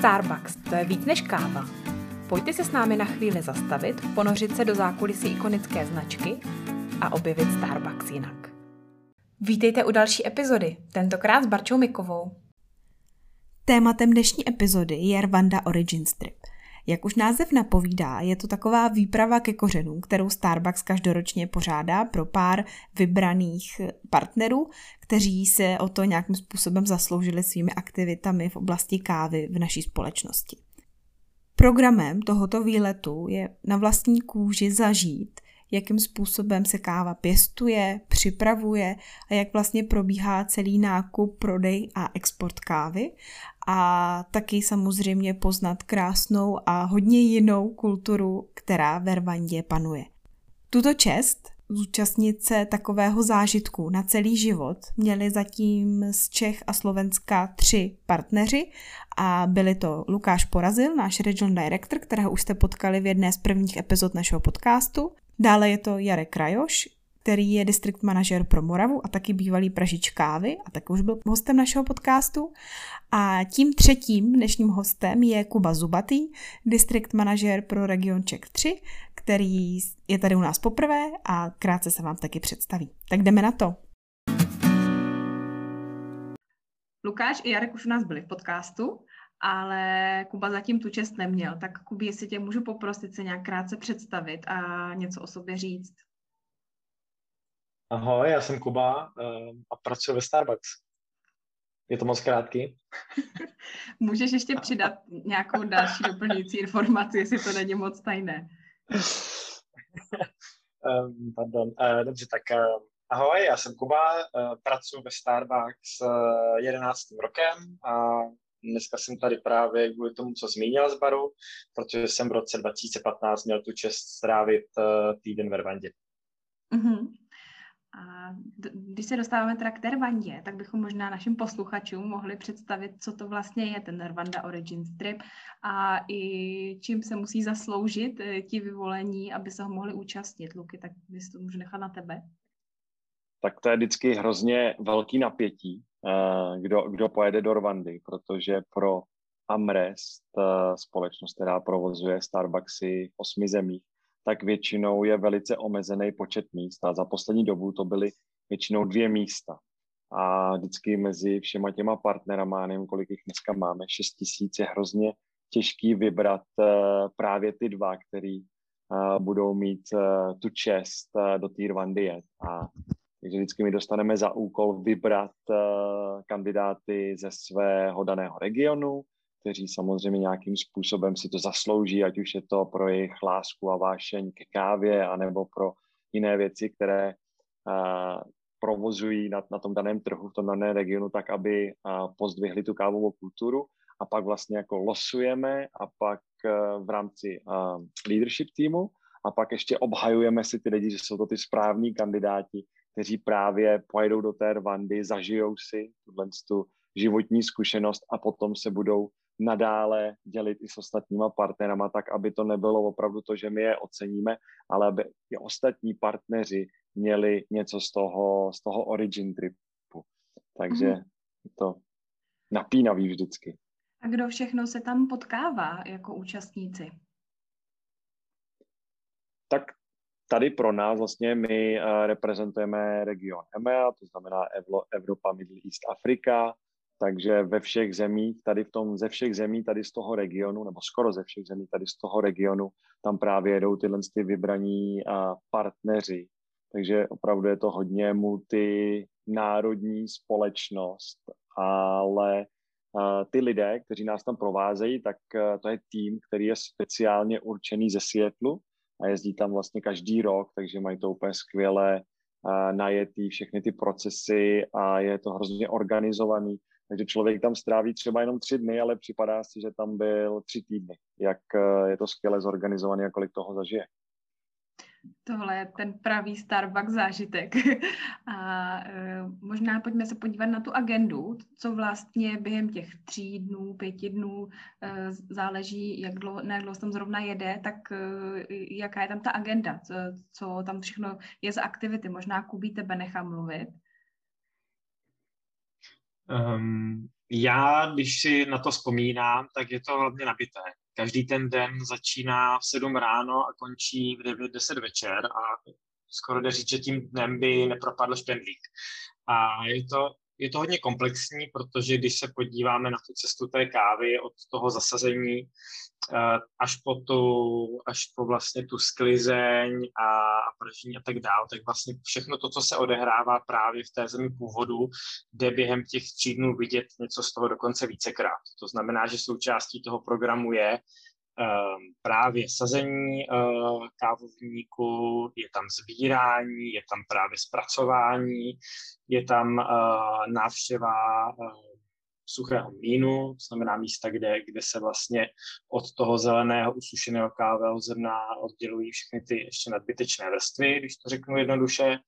Starbucks, to je víc než káva. Pojďte se s námi na chvíli zastavit, ponořit se do zákulisí ikonické značky a objevit Starbucks jinak. Vítejte u další epizody, tentokrát s Barčou Mikovou. Tématem dnešní epizody je Rwanda Origin Strip. Jak už název napovídá, je to taková výprava ke kořenům, kterou Starbucks každoročně pořádá pro pár vybraných partnerů, kteří se o to nějakým způsobem zasloužili svými aktivitami v oblasti kávy v naší společnosti. Programem tohoto výletu je na vlastní kůži zažít, jakým způsobem se káva pěstuje, připravuje a jak vlastně probíhá celý nákup, prodej a export kávy a taky samozřejmě poznat krásnou a hodně jinou kulturu, která ve Rwandě panuje. Tuto čest zúčastnit se takového zážitku na celý život měli zatím z Čech a Slovenska tři partneři a byli to Lukáš Porazil, náš regional director, kterého už jste potkali v jedné z prvních epizod našeho podcastu. Dále je to Jarek Krajoš, který je district manažer pro Moravu a taky bývalý pražič kávy a taky už byl hostem našeho podcastu. A tím třetím dnešním hostem je Kuba Zubatý, district manažer pro region Czech 3, který je tady u nás poprvé a krátce se vám taky představí. Tak jdeme na to. Lukáš i Jarek už u nás byli v podcastu, ale Kuba zatím tu čest neměl. Tak Kubi, jestli tě můžu poprosit se nějak krátce představit a něco o sobě říct. Ahoj, já jsem Kuba uh, a pracuji ve Starbucks. Je to moc krátký? Můžeš ještě přidat nějakou další doplňující informaci, jestli to není moc tajné. um, pardon. Uh, dobře, tak uh, ahoj, já jsem Kuba, uh, pracuji ve Starbucks uh, 11. rokem a dneska jsem tady právě kvůli tomu, co zmínila z baru, protože jsem v roce 2015 měl tu čest strávit uh, týden ve Rwandě. Uh-huh. A když se dostáváme teda k té Rwandě, tak bychom možná našim posluchačům mohli představit, co to vlastně je ten Rwanda Origin Strip a i čím se musí zasloužit eh, ti vyvolení, aby se ho mohli účastnit. Luky, tak bys to můžu nechat na tebe. Tak to je vždycky hrozně velký napětí, eh, kdo, kdo pojede do Rwandy, protože pro Amrest, eh, společnost, která provozuje Starbucksy v osmi zemích, tak většinou je velice omezený počet míst a za poslední dobu to byly většinou dvě místa. A vždycky mezi všema těma partnerama, nevím, kolik jich dneska máme, 6 tisíc, je hrozně těžký vybrat uh, právě ty dva, který budou mít tu čest do té Rwandy. A takže vždycky my dostaneme za úkol vybrat uh, kandidáty ze svého daného regionu, kteří samozřejmě nějakým způsobem si to zaslouží, ať už je to pro jejich lásku a vášeň ke kávě, anebo pro jiné věci, které uh, provozují na, na tom daném trhu, v tom daném regionu, tak aby uh, pozdvihli tu kávovou kulturu. A pak vlastně jako losujeme a pak v rámci leadership týmu a pak ještě obhajujeme si ty lidi, že jsou to ty správní kandidáti, kteří právě pojedou do té Rwandy, zažijou si tuhle tu životní zkušenost a potom se budou nadále dělit i s ostatníma partnerama, tak aby to nebylo opravdu to, že my je oceníme, ale aby i ostatní partneři měli něco z toho, z toho origin tripu. Takže mm. je to napínavý vždycky. A kdo všechno se tam potkává jako účastníci? Tak tady pro nás vlastně my uh, reprezentujeme region EMEA, to znamená Evropa, Middle East, Afrika, takže ve všech zemích, tady v tom, ze všech zemí tady z toho regionu, nebo skoro ze všech zemí tady z toho regionu, tam právě jedou tyhle ty vybraní partneři. Takže opravdu je to hodně multinárodní společnost, ale ty lidé, kteří nás tam provázejí, tak to je tým, který je speciálně určený ze Světlu a jezdí tam vlastně každý rok, takže mají to úplně skvěle najetý všechny ty procesy a je to hrozně organizovaný. Takže člověk tam stráví třeba jenom tři dny, ale připadá si, že tam byl tři týdny. Jak eh, je to skvěle zorganizované a kolik toho zažije. Tohle je ten pravý Starbucks zážitek. A e, možná pojďme se podívat na tu agendu, co vlastně během těch tří dnů, pěti dnů e, záleží, jak dlouho, na jak dlouho tam zrovna jede, tak e, jaká je tam ta agenda, co, co tam všechno je za aktivity. Možná Kubí tebe nechám mluvit. Um, já, když si na to vzpomínám, tak je to hlavně nabité. Každý ten den začíná v 7 ráno a končí v 9-10 večer a skoro jde říct, že tím dnem by nepropadl špendlík. A je to, je to hodně komplexní, protože když se podíváme na tu cestu té kávy od toho zasazení eh, až po, tu, až po vlastně tu sklizeň a pržení a tak dále, tak vlastně všechno to, co se odehrává právě v té zemi původu, jde během těch tří dnů vidět něco z toho dokonce vícekrát. To znamená, že součástí toho programu je právě sazení eh, kávovníku, je tam sbírání, je tam právě zpracování, je tam eh, návštěva eh, suchého mínu, to znamená místa, kde, kde se vlastně od toho zeleného usušeného kávového zrna oddělují všechny ty ještě nadbytečné vrstvy, když to řeknu jednoduše.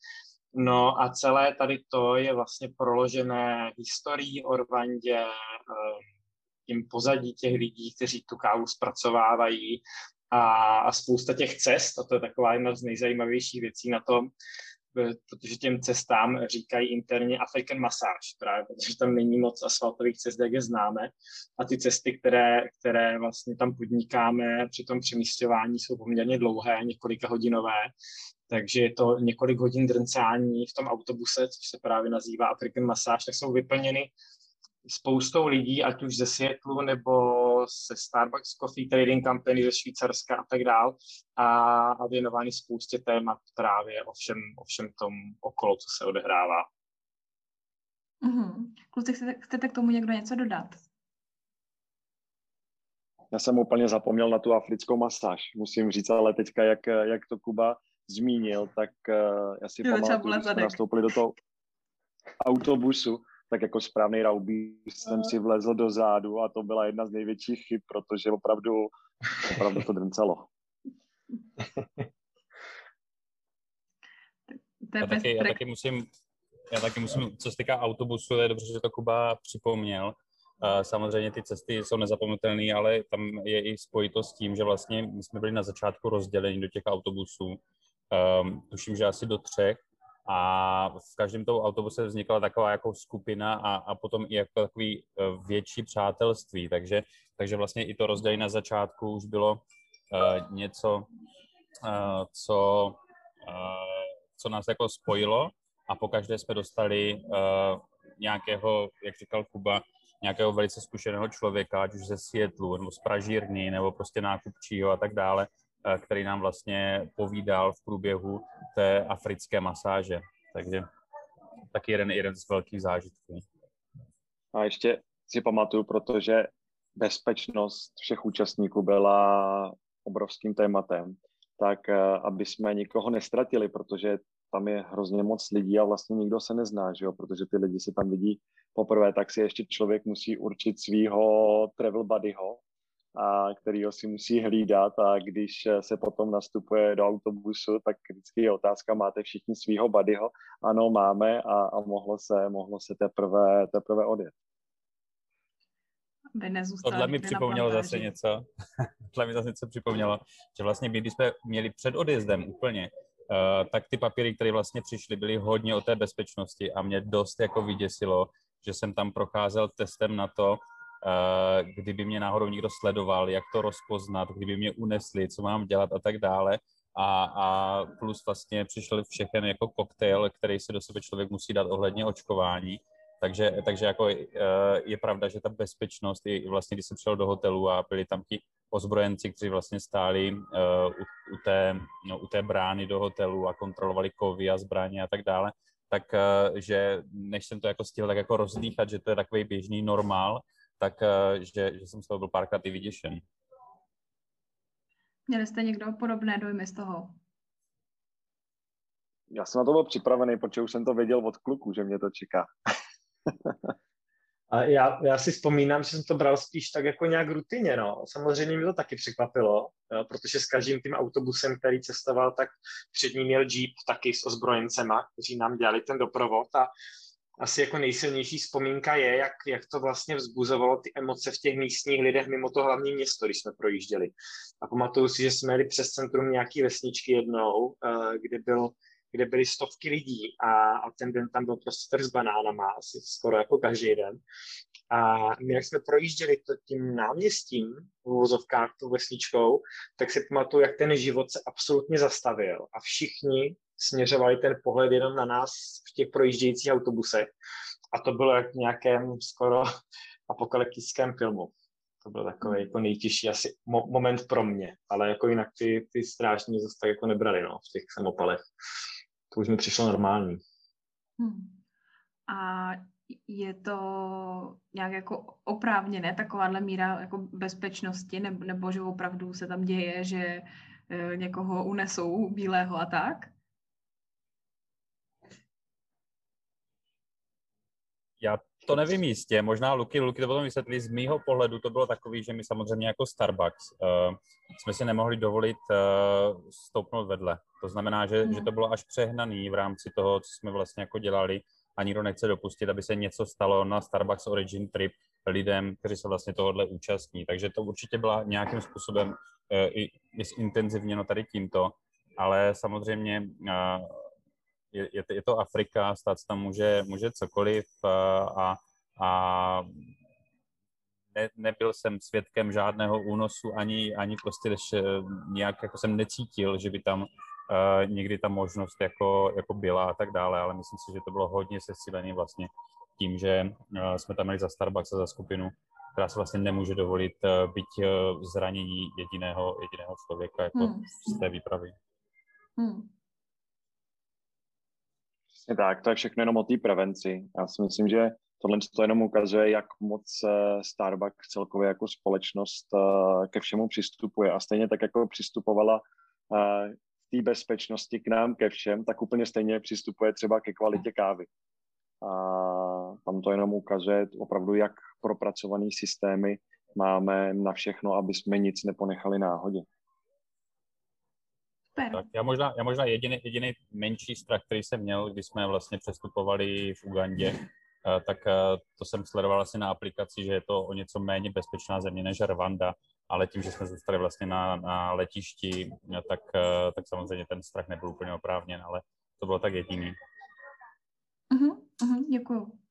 No a celé tady to je vlastně proložené historií o Rwandě, ehm, tím pozadí těch lidí, kteří tu kávu zpracovávají a, a spousta těch cest, a to je taková jedna z nejzajímavějších věcí na tom, protože těm cestám říkají interně African massage, právě protože tam není moc asfaltových cest, jak je známe. A ty cesty, které, které vlastně tam podnikáme při tom přemístěvání, jsou poměrně dlouhé, několika hodinové. Takže je to několik hodin drncání v tom autobuse, což se právě nazývá African massage, tak jsou vyplněny spoustou lidí, ať už ze Seattleu nebo se Starbucks Coffee Trading Company ze Švýcarska a tak dál a, a věnovaný spoustě témat právě o všem, o všem tom okolo, co se odehrává. Mm-hmm. Kluci, chcete, chcete k tomu někdo něco dodat? Já jsem úplně zapomněl na tu africkou masáž, musím říct, ale teďka, jak, jak to Kuba zmínil, tak uh, já si jo, pamatuju, že jsme nastoupili do toho autobusu tak jako správný raubí jsem si vlezl do zádu a to byla jedna z největších chyb, protože opravdu, opravdu to drncelo. já, taky, já taky musím, já taky musím, co se týká autobusu, je dobře, že to Kuba připomněl. Samozřejmě ty cesty jsou nezapomenutelné, ale tam je i spojitost s tím, že vlastně my jsme byli na začátku rozdělení do těch autobusů. Um, tuším, že asi do třech a v každém tom autobuse vznikla taková jako skupina a, a potom i jako takový e, větší přátelství, takže, takže vlastně i to rozdělení na začátku už bylo uh, něco, uh, co, uh, co nás jako spojilo. A po každé jsme dostali uh, nějakého, jak říkal Kuba, nějakého velice zkušeného člověka, ať už ze Světlu, nebo z Pražírny, nebo prostě nákupčího a tak dále, který nám vlastně povídal v průběhu té africké masáže. Takže taky jeden, jeden z velkých zážitků. A ještě si pamatuju, protože bezpečnost všech účastníků byla obrovským tématem, tak eh, aby jsme nikoho nestratili, protože tam je hrozně moc lidí a vlastně nikdo se nezná, že jo? protože ty lidi se tam vidí poprvé, tak si ještě člověk musí určit svého travel buddyho, a kterýho si musí hlídat a když se potom nastupuje do autobusu, tak vždycky je otázka, máte všichni svého buddyho? Ano, máme a, a mohlo se, mohlo se teprve, teprve odjet. Tohle mi připomnělo zase něco. Tohle mi zase něco připomnělo, že vlastně my, když jsme měli před odjezdem úplně, uh, tak ty papíry, které vlastně přišly, byly hodně o té bezpečnosti a mě dost jako vyděsilo, že jsem tam procházel testem na to, Eh, kdyby mě náhodou někdo sledoval, jak to rozpoznat, kdyby mě unesli, co mám dělat a tak dále. A, a plus vlastně přišel všechen jako koktejl, který si do sebe člověk musí dát ohledně očkování. Takže, takže jako eh, je pravda, že ta bezpečnost, i vlastně když jsem přišel do hotelu a byli tam ti ozbrojenci, kteří vlastně stáli uh, u, u, té, no, u té brány do hotelu a kontrolovali kovy a zbraně a tak dále, tak že než jsem to jako stihl tak jako rozdýchat, že to je takový běžný normál, tak eh, že, že jsem z toho byl párkrát i vyděšen. Měli jste někdo podobné dojmy z toho? Já jsem na to byl připravený, protože už jsem to věděl od kluku, že mě to čeká. A já, já si vzpomínám, že jsem to bral spíš tak jako nějak rutině, no. Samozřejmě mi to taky překvapilo, jo, protože s každým tím autobusem, který cestoval, tak před ním měl jeep taky s ozbrojencema, kteří nám dělali ten doprovod a asi jako nejsilnější vzpomínka je, jak, jak to vlastně vzbuzovalo ty emoce v těch místních lidech mimo to hlavní město, když jsme projížděli. A pamatuju si, že jsme jeli přes centrum nějaký vesničky jednou, uh, kde byl kde byly stovky lidí a, a ten den tam byl prostě trh s banánama, asi skoro jako každý den. A my, jak jsme projížděli to, tím náměstím v vozovkách, tou vesničkou, tak si pamatuju, jak ten život se absolutně zastavil a všichni směřovali ten pohled jenom na nás v těch projíždějících autobusech. A to bylo jak v nějakém skoro apokalyptickém filmu. To byl takový jako nejtěžší asi mo- moment pro mě, ale jako jinak ty, ty strážní zase tak jako nebrali no, v těch samopalech. To už mi přišlo normální. Hmm. A je to nějak jako oprávněné, takováhle míra jako bezpečnosti, nebo, nebo že opravdu se tam děje, že e, někoho unesou bílého a tak? Já to nevím jistě, možná Luky, Luky to potom vysvětlí, z mýho pohledu to bylo takový, že my samozřejmě jako Starbucks uh, jsme si nemohli dovolit uh, stoupnout vedle. To znamená, že, mm. že to bylo až přehnaný v rámci toho, co jsme vlastně jako dělali a nikdo nechce dopustit, aby se něco stalo na Starbucks Origin Trip lidem, kteří se vlastně tohohle účastní. Takže to určitě byla nějakým způsobem uh, i, i zintenzivněno tady tímto, ale samozřejmě uh, je, to Afrika, stát se tam může, může cokoliv uh, a, a ne, nebyl jsem svědkem žádného únosu, ani, ani prostě než, nějak jako jsem necítil, že by tam uh, někdy ta možnost jako, jako byla a tak dále, ale myslím si, že to bylo hodně sesílené vlastně tím, že uh, jsme tam měli za Starbucks a za skupinu, která se vlastně nemůže dovolit uh, být uh, zranění jediného, jediného člověka jako hmm. z té výpravy. Hmm. Přesně tak, to je všechno jenom o té prevenci. Já si myslím, že tohle to jenom ukazuje, jak moc Starbucks celkově jako společnost ke všemu přistupuje. A stejně tak, jako přistupovala té bezpečnosti k nám, ke všem, tak úplně stejně přistupuje třeba ke kvalitě kávy. A tam to jenom ukazuje opravdu, jak propracované systémy máme na všechno, aby jsme nic neponechali náhodě. Tak já možná, já možná jediný, jediný menší strach, který jsem měl, když jsme vlastně přestupovali v Ugandě, tak to jsem sledoval asi na aplikaci, že je to o něco méně bezpečná země než Rwanda, ale tím, že jsme zůstali vlastně na, na letišti, tak, eh, tak samozřejmě ten strach nebyl úplně oprávněn, ale to bylo tak jediný. Uh-huh, uh-huh, děkuju.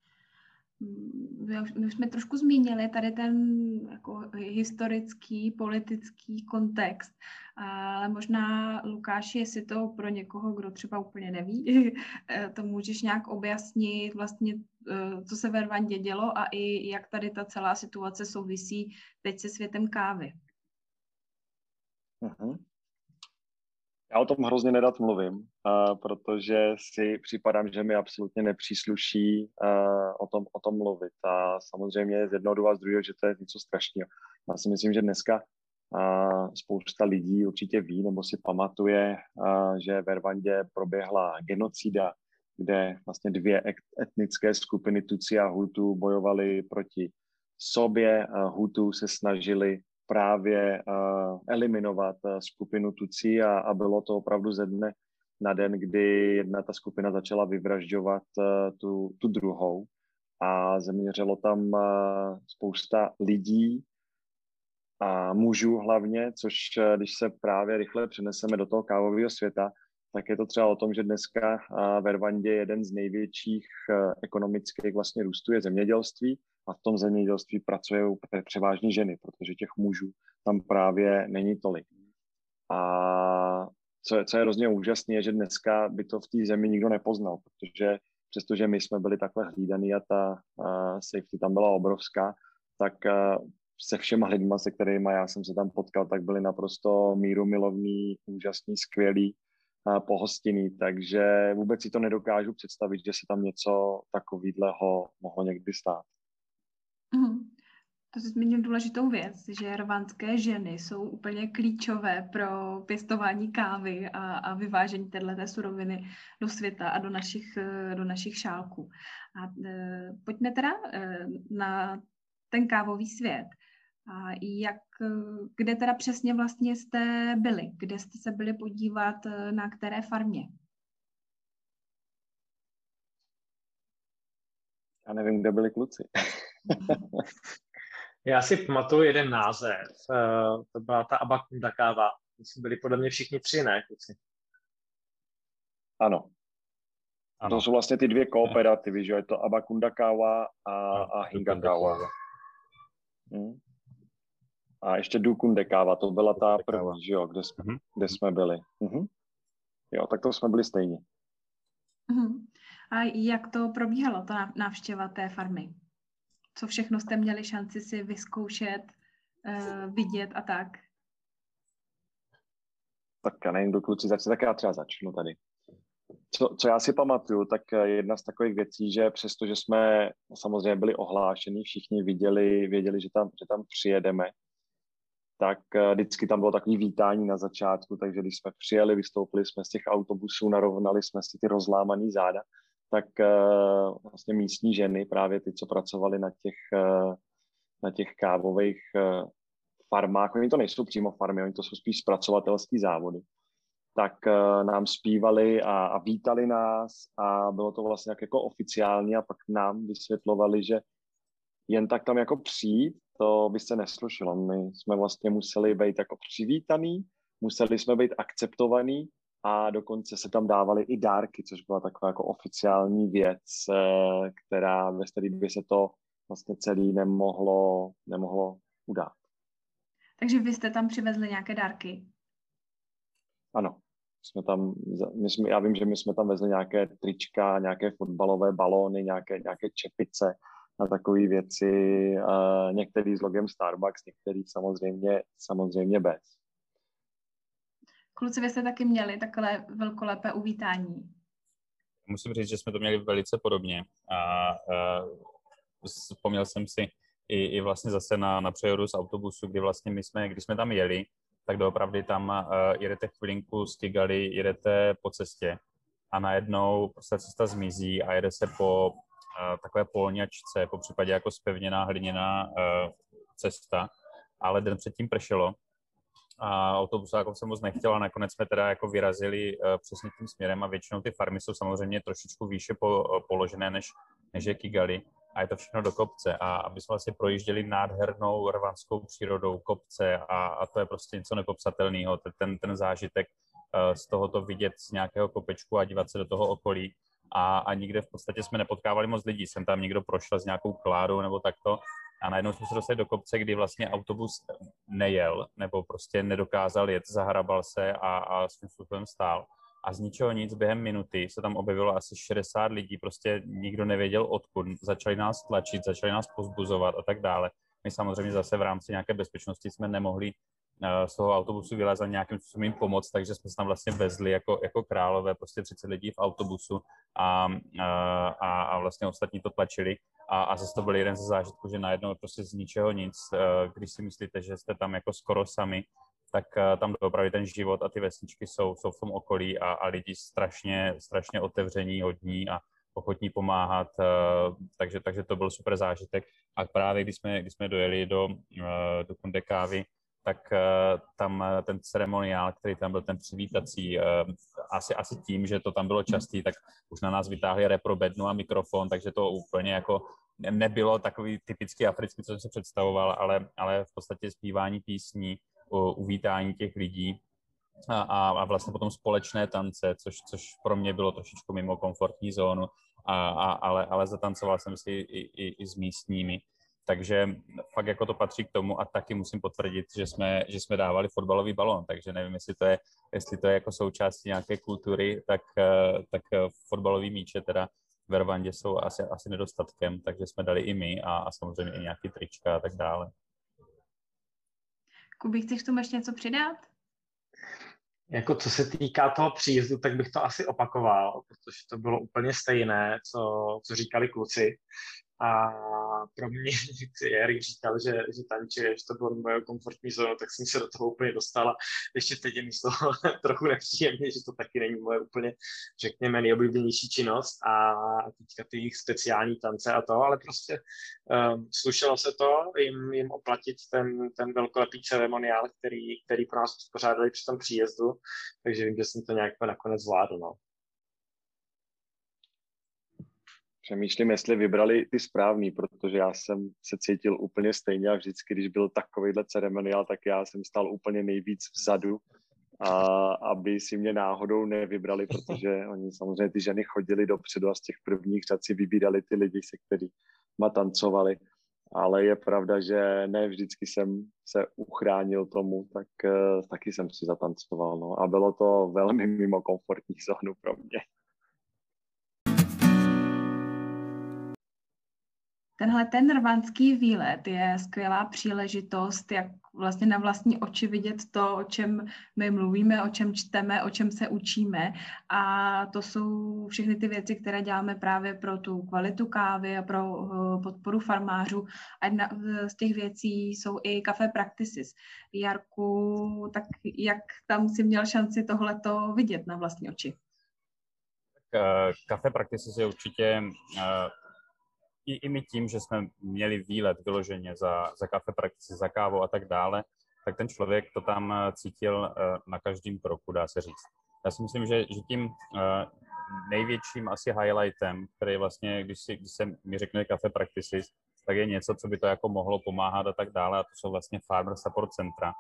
My už jsme trošku zmínili tady ten jako historický, politický kontext, ale možná, Lukáši, jestli to pro někoho, kdo třeba úplně neví, to můžeš nějak objasnit vlastně, eh, co se ve Rwandě dělo a i jak tady ta celá situace souvisí teď se světem kávy. Uh-huh. Já o tom hrozně nedat mluvím, uh, protože si připadám, že mi absolutně nepřísluší uh, o, tom, o tom mluvit. A samozřejmě z jednoho a z druhého, že to je něco strašného. Já si myslím, že dneska uh, spousta lidí určitě ví nebo si pamatuje, že ve Rwandě proběhla genocida, kde vlastně dvě etnické skupiny Tutsi a Hutu bojovaly proti sobě. Hutu se snažili právě uh, eliminovat uh, skupinu Tucí a, a bylo to opravdu ze dne na den, kdy jedna ta skupina začala vyvražďovat uh, tu, tu druhou. A zeměřilo tam spousta lidí a mužů hlavně, což když se právě rychle přeneseme do toho kávového světa, tak je to třeba o tom, že dneska ve Rwandě jeden z největších ekonomických vlastně růstů je zemědělství a v tom zemědělství pracují převážně ženy, protože těch mužů tam právě není tolik. A co je, co je hrozně úžasné, je, že dneska by to v té zemi nikdo nepoznal, protože přestože my jsme byli takhle hlídaný a ta uh, safety tam byla obrovská, tak uh, se všema lidma, se kterými já jsem se tam potkal, tak byli naprosto míru milovní, úžasní, skvělí, uh, pohostinný, takže vůbec si to nedokážu představit, že se tam něco takového mohlo někdy stát. Mm. To jsi zmínil důležitou věc, že rwandské ženy jsou úplně klíčové pro pěstování kávy a, a vyvážení této suroviny do světa a do našich, do našich šálků. A e, pojďme teda e, na ten kávový svět. A jak, kde teda přesně vlastně jste byli? Kde jste se byli podívat, na které farmě? Já nevím, kde byli kluci. Já si pamatuju jeden název, uh, to byla ta Abakunda káva. Jsme byli podle mě všichni tři, ne, kluci? Ano. ano. To jsou vlastně ty dvě kooperativy, že je to Abakunda Kawa a, a Hinga Kawa. Hmm. A ještě Dukunde Kawa, to byla ta první, že jo, kde, jsme, uh-huh. kde jsme byli. Uh-huh. Jo, tak to jsme byli stejně. Uh-huh. A jak to probíhalo, ta návštěva té farmy? Co všechno jste měli šanci si vyzkoušet, uh, vidět a tak? Tak já nevím, do kluci začne, tak já třeba začnu tady. Co, co já si pamatuju, tak jedna z takových věcí, že přesto, že jsme samozřejmě byli ohlášeni, všichni viděli, věděli, že tam, že tam přijedeme, tak eh, vždycky tam bylo takové vítání na začátku, takže když jsme přijeli, vystoupili jsme z těch autobusů, narovnali jsme si ty rozlámaný záda, tak eh, vlastně místní ženy, právě ty, co pracovali na těch, eh, na těch kávových farmách, oni to nejsou přímo farmy, oni to jsou spíš zpracovatelský závody, tak nám zpívali a, a vítali nás a bylo to vlastně jako oficiální a pak nám vysvětlovali, že jen tak tam jako přijít, to by se neslušilo. My jsme vlastně museli být jako přivítaný, museli jsme být akceptovaný a dokonce se tam dávaly i dárky, což byla taková jako oficiální věc, eh, která ve které by se to vlastně celý nemohlo, nemohlo udát. Takže vy jste tam přivezli nějaké dárky? Ano. Jsme tam, my jsme, já vím, že my jsme tam vezli nějaké trička, nějaké fotbalové balóny, nějaké, nějaké čepice, a takové věci, uh, některý s logem Starbucks, některý samozřejmě, samozřejmě bez. Kluci, vy jste taky měli takové velkolepé uvítání. Musím říct, že jsme to měli velice podobně a uh, vzpomněl jsem si i, i vlastně zase na, na přejodu z autobusu, kdy vlastně my jsme, když jsme tam jeli, tak doopravdy tam uh, jedete chvilinku z Kigali, jedete po cestě a najednou prostě cesta zmizí a jede se po takové polňačce, po případě jako spevněná hliněná e, cesta, ale den předtím pršelo a autobusákům jsem moc nechtěl a nakonec jsme teda jako vyrazili uh, přesně tím směrem a většinou ty farmy jsou samozřejmě trošičku výše po, uh, položené než, než je Kigali. A je to všechno do kopce. A aby jsme vlastně projížděli nádhernou rvanskou přírodou kopce a, a to je prostě něco nepopsatelného, ten, ten zážitek uh, z tohoto vidět z nějakého kopečku a dívat se do toho okolí. A, a nikde v podstatě jsme nepotkávali moc lidí. Jsem tam někdo prošel s nějakou kládou nebo takto a najednou jsme se dostali do kopce, kdy vlastně autobus nejel nebo prostě nedokázal jet, zahrabal se a, a svým způsobem stál. A z ničeho nic během minuty se tam objevilo asi 60 lidí, prostě nikdo nevěděl odkud, začali nás tlačit, začali nás pozbuzovat a tak dále. My samozřejmě zase v rámci nějaké bezpečnosti jsme nemohli z toho autobusu vylezl nějakým způsobem jim pomoct, takže jsme se tam vlastně vezli jako, jako králové, prostě 30 lidí v autobusu a, eh, a, a vlastně ostatní to tlačili a, a zase to byl jeden ze zážitků, že najednou prostě z ničeho nic, eh, když si myslíte, že jste tam jako skoro sami, tak tam opravdu ten život a ty vesničky jsou, jsou v tom okolí a, a lidi strašně, strašně otevření, hodní a ochotní pomáhat, takže, takže to byl super zážitek. A právě když jsme, když jsme dojeli do, do Kunde Kávy, tak uh, tam uh, ten ceremoniál, který tam byl ten přivítací, uh, asi, asi tím, že to tam bylo častý, tak už na nás vytáhli reprobednu a mikrofon, takže to úplně jako nebylo takový typický africký, co jsem si představoval, ale, ale v podstatě zpívání písní, uvítání těch lidí a, a, a vlastně potom společné tance, což, což pro mě bylo trošičku mimo komfortní zónu, a, a, ale, ale zatancoval jsem si i, i, i s místními. Takže fakt jako to patří k tomu a taky musím potvrdit, že jsme, že jsme dávali fotbalový balón, takže nevím, jestli to je, jestli to je jako součástí nějaké kultury, tak, eh, tak eh, fotbalový míče teda v Rwandě jsou asi, asi nedostatkem, takže jsme dali i my a, a samozřejmě i nějaký trička a tak dále. Kubi, chceš tomu ještě něco přidat? Jako co se týká toho příjezdu, tak bych to asi opakoval, protože to bylo úplně stejné, co, co říkali kluci. A pro mě, Erik říkal, že, že tančuje, že to bylo moje komfortní zóna, tak jsem se do toho úplně dostala. Ještě teď je mi z toho trochu nepříjemně, že to taky není moje úplně, řekněme, nejoblíbenější činnost a teďka ty jejich speciální tance a to, ale prostě um, slušelo se to jim, jim oplatit ten, ten velkolepý ceremoniál, který, který pro nás uspořádali při tom příjezdu, takže vím, že jsem to nějak nakonec zvládl. No. Přemýšlím, jestli vybrali ty správný, protože já jsem se cítil úplně stejně a vždycky, když byl takovýhle ceremoniál, tak já jsem stál úplně nejvíc vzadu a aby si mě náhodou nevybrali, protože oni samozřejmě ty ženy chodili dopředu a z těch prvních řad si vybírali ty lidi, se kterými tancovali. Ale je pravda, že ne vždycky jsem se uchránil tomu, tak uh, taky jsem si zatancoval. No. A bylo to velmi mimo komfortní zónu pro mě. Tenhle ten rvanský výlet je skvělá příležitost, jak vlastně na vlastní oči vidět to, o čem my mluvíme, o čem čteme, o čem se učíme. A to jsou všechny ty věci, které děláme právě pro tu kvalitu kávy a pro eh, podporu farmářů. A jedna z těch věcí jsou i kafe practices. Jarku, tak jak tam si měl šanci tohleto vidět na vlastní oči? Kafe Practices je určitě eh, i, i my tím, že jsme měli výlet vyloženě za, za kafe praktici, za kávu a tak dále, tak ten člověk to tam eh, cítil eh, na každém kroku, dá se říct. Já si myslím, že, že tím eh, největším asi highlightem, který vlastně, když, si, když se mi řekne kafe practices, tak je něco, co by to jako mohlo pomáhat a tak dále, a to jsou vlastně Farmer Support Centra.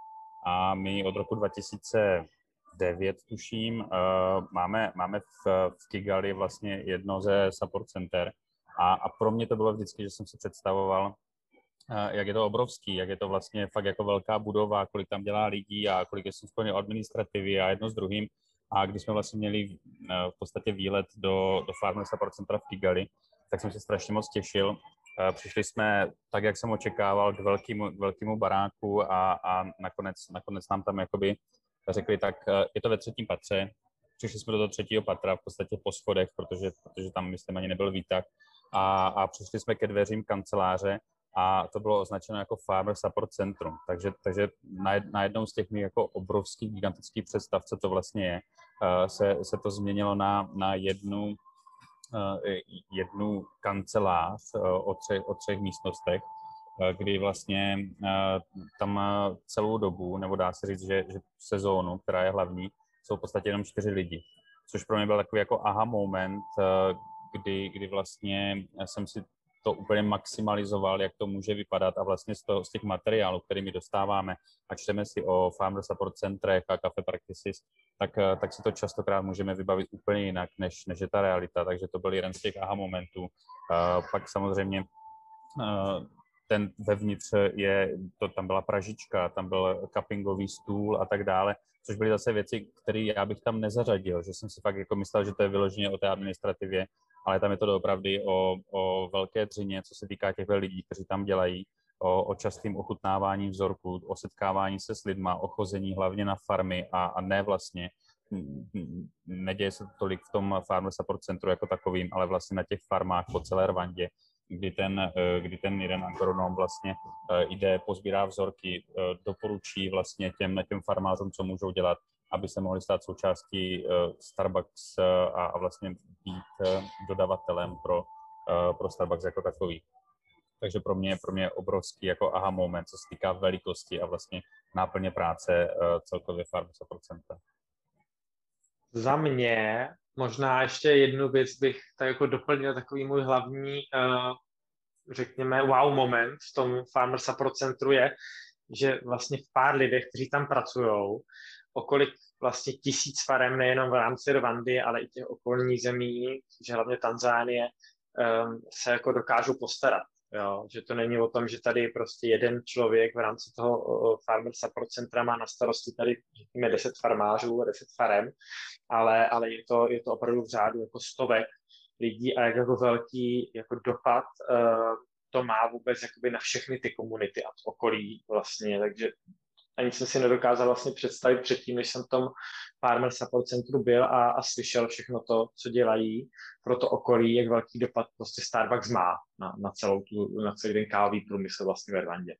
A my od roku 2009, tuším, máme, máme v, v Kigali vlastně jedno ze support center, a, a pro mě to bylo vždycky, že jsem si představoval, eh, jak je to obrovský, jak je to vlastně fakt jako velká budova, kolik tam dělá lidí a kolik je splně administrativy a jedno s druhým. A když jsme vlastně měli eh, v podstatě výlet do, do Farmer Support Centra v Kigali, tak jsem se strašně moc těšil. Eh, přišli jsme, tak jak jsem očekával, k velkému, k velkému baráku a, a nakonec, nakonec nám tam jakoby řekli, tak je to ve třetím patře. Přišli jsme do toho třetího patra v podstatě po schodech, protože, protože tam, myslím, ani nebyl výtah a, a přišli jsme ke dveřím kanceláře a to bylo označeno jako Farmer Support Centrum. Takže, takže na, jednou z těch mých jako obrovských, gigantických představ, co to vlastně je, uh, se, se to změnilo na, na jednu, uh, jednu kancelář uh, o, třech, o třech místnostech, kdy vlastně tam celou dobu, nebo dá se říct, že, že sezónu, která je hlavní, jsou v podstatě jenom čtyři lidi. Což pro mě byl takový jako aha moment, kdy, kdy vlastně jsem si to úplně maximalizoval, jak to může vypadat a vlastně z, toho, z těch materiálů, kterými dostáváme a čteme si o Farmer Support Centrech a Cafe Practices, tak, tak si to častokrát můžeme vybavit úplně jinak, než, než je ta realita. Takže to byl jeden z těch aha momentů. Uh, pak samozřejmě uh, ten vevnitř je, to, tam byla pražička, tam byl cuppingový stůl a tak dále, což byly zase věci, které já bych tam nezařadil, že jsem si fakt jako myslel, že to je vyloženě o té administrativě ale tam je to opravdu o, o velké dřině, co se týká těch lidí, kteří tam dělají, o, o častým ochutnávání vzorků, o setkávání se s lidma, o chození hlavně na farmy a, a ne vlastně neděje se to tolik v tom Farmer Support Centru jako takovým, ale vlastně na těch farmách po celé Rwandě, kdy ten, eh, kdy ten jeden agronom vlastně eh, jde, pozbírá vzorky, eh, doporučí vlastně těm, těm farmářům, co můžou dělat, aby se mohli stát součástí Starbucks a, a vlastně být dodavatelem pro, pro Starbucks jako takový. Takže pro mě, pro mě obrovský jako aha moment, co se týká velikosti a vlastně náplně práce celkově Farm Support Center. Za mě možná ještě jednu věc bych tak jako doplnil takový můj hlavní, uh, řekněme, wow moment v tom Farmer Support Centru je, že vlastně v pár lidech, kteří tam pracují, okolik vlastně tisíc farem nejenom v rámci Rwandy, ale i těch okolních zemí, že hlavně Tanzánie, um, se jako dokážou postarat. Jo, že to není o tom, že tady prostě jeden člověk v rámci toho Farmer Support Centra má na starosti tady, řekněme, 10 farmářů, 10 farem, ale, ale je, to, je to opravdu v řádu jako stovek lidí a jak jako velký jako dopad uh, to má vůbec jakoby na všechny ty komunity a okolí vlastně, takže ani jsem si nedokázal vlastně představit předtím, než jsem v tom Farmer Support Centru byl a, a slyšel všechno to, co dělají pro to okolí, jak velký dopad prostě Starbucks má na, na, celou tu, na celý ten kávový průmysl vlastně ve Rwandě.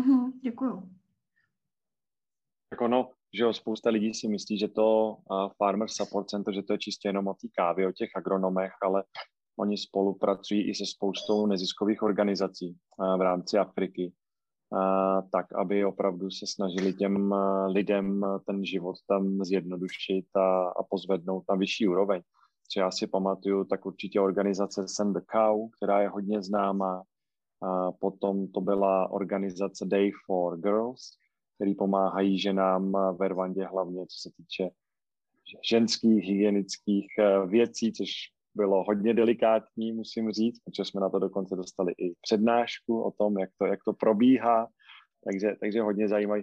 Mm-hmm, děkuju. Tak ono, že jo, spousta lidí si myslí, že to uh, Farmer Support Center, že to je čistě jenom o té kávě, o těch agronomech, ale oni spolupracují i se spoustou neziskových organizací uh, v rámci Afriky tak aby opravdu se snažili těm lidem ten život tam zjednodušit a, a pozvednout na vyšší úroveň. Co já si pamatuju, tak určitě organizace Send the Cow, která je hodně známá. A potom to byla organizace Day for Girls, který pomáhají ženám ve Rwandě, hlavně co se týče ženských hygienických eh, věcí, což bylo hodně delikátní, musím říct, protože jsme na to dokonce dostali i přednášku o tom, jak to, jak to probíhá, takže, takže hodně zajímavé,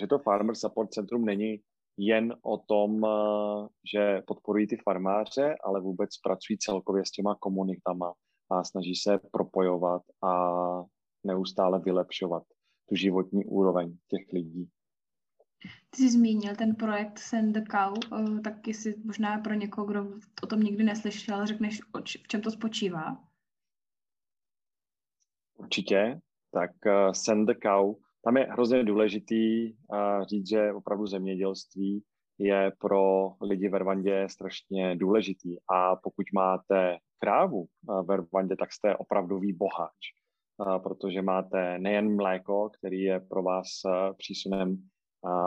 že to Farmer Support Centrum není jen o tom, eh, že podporují ty farmáře, ale vůbec pracují celkově s těma komunitama a snaží se propojovat a neustále vylepšovat tu životní úroveň těch lidí. Ty jsi zmínil ten projekt Send the Cow, eh, tak jestli možná pro někoho, kdo o tom nikdy neslyšel, řekneš, v čem to spočívá? Určitě. Tak uh, Send the Cow, tam je hrozně důležitý uh, říct, že opravdu zemědělství je pro lidi ve Rwandě strašně důležitý a pokud máte krávu ve Rwandě, tak jste opravdový boháč, protože máte nejen mléko, který je pro vás přísunem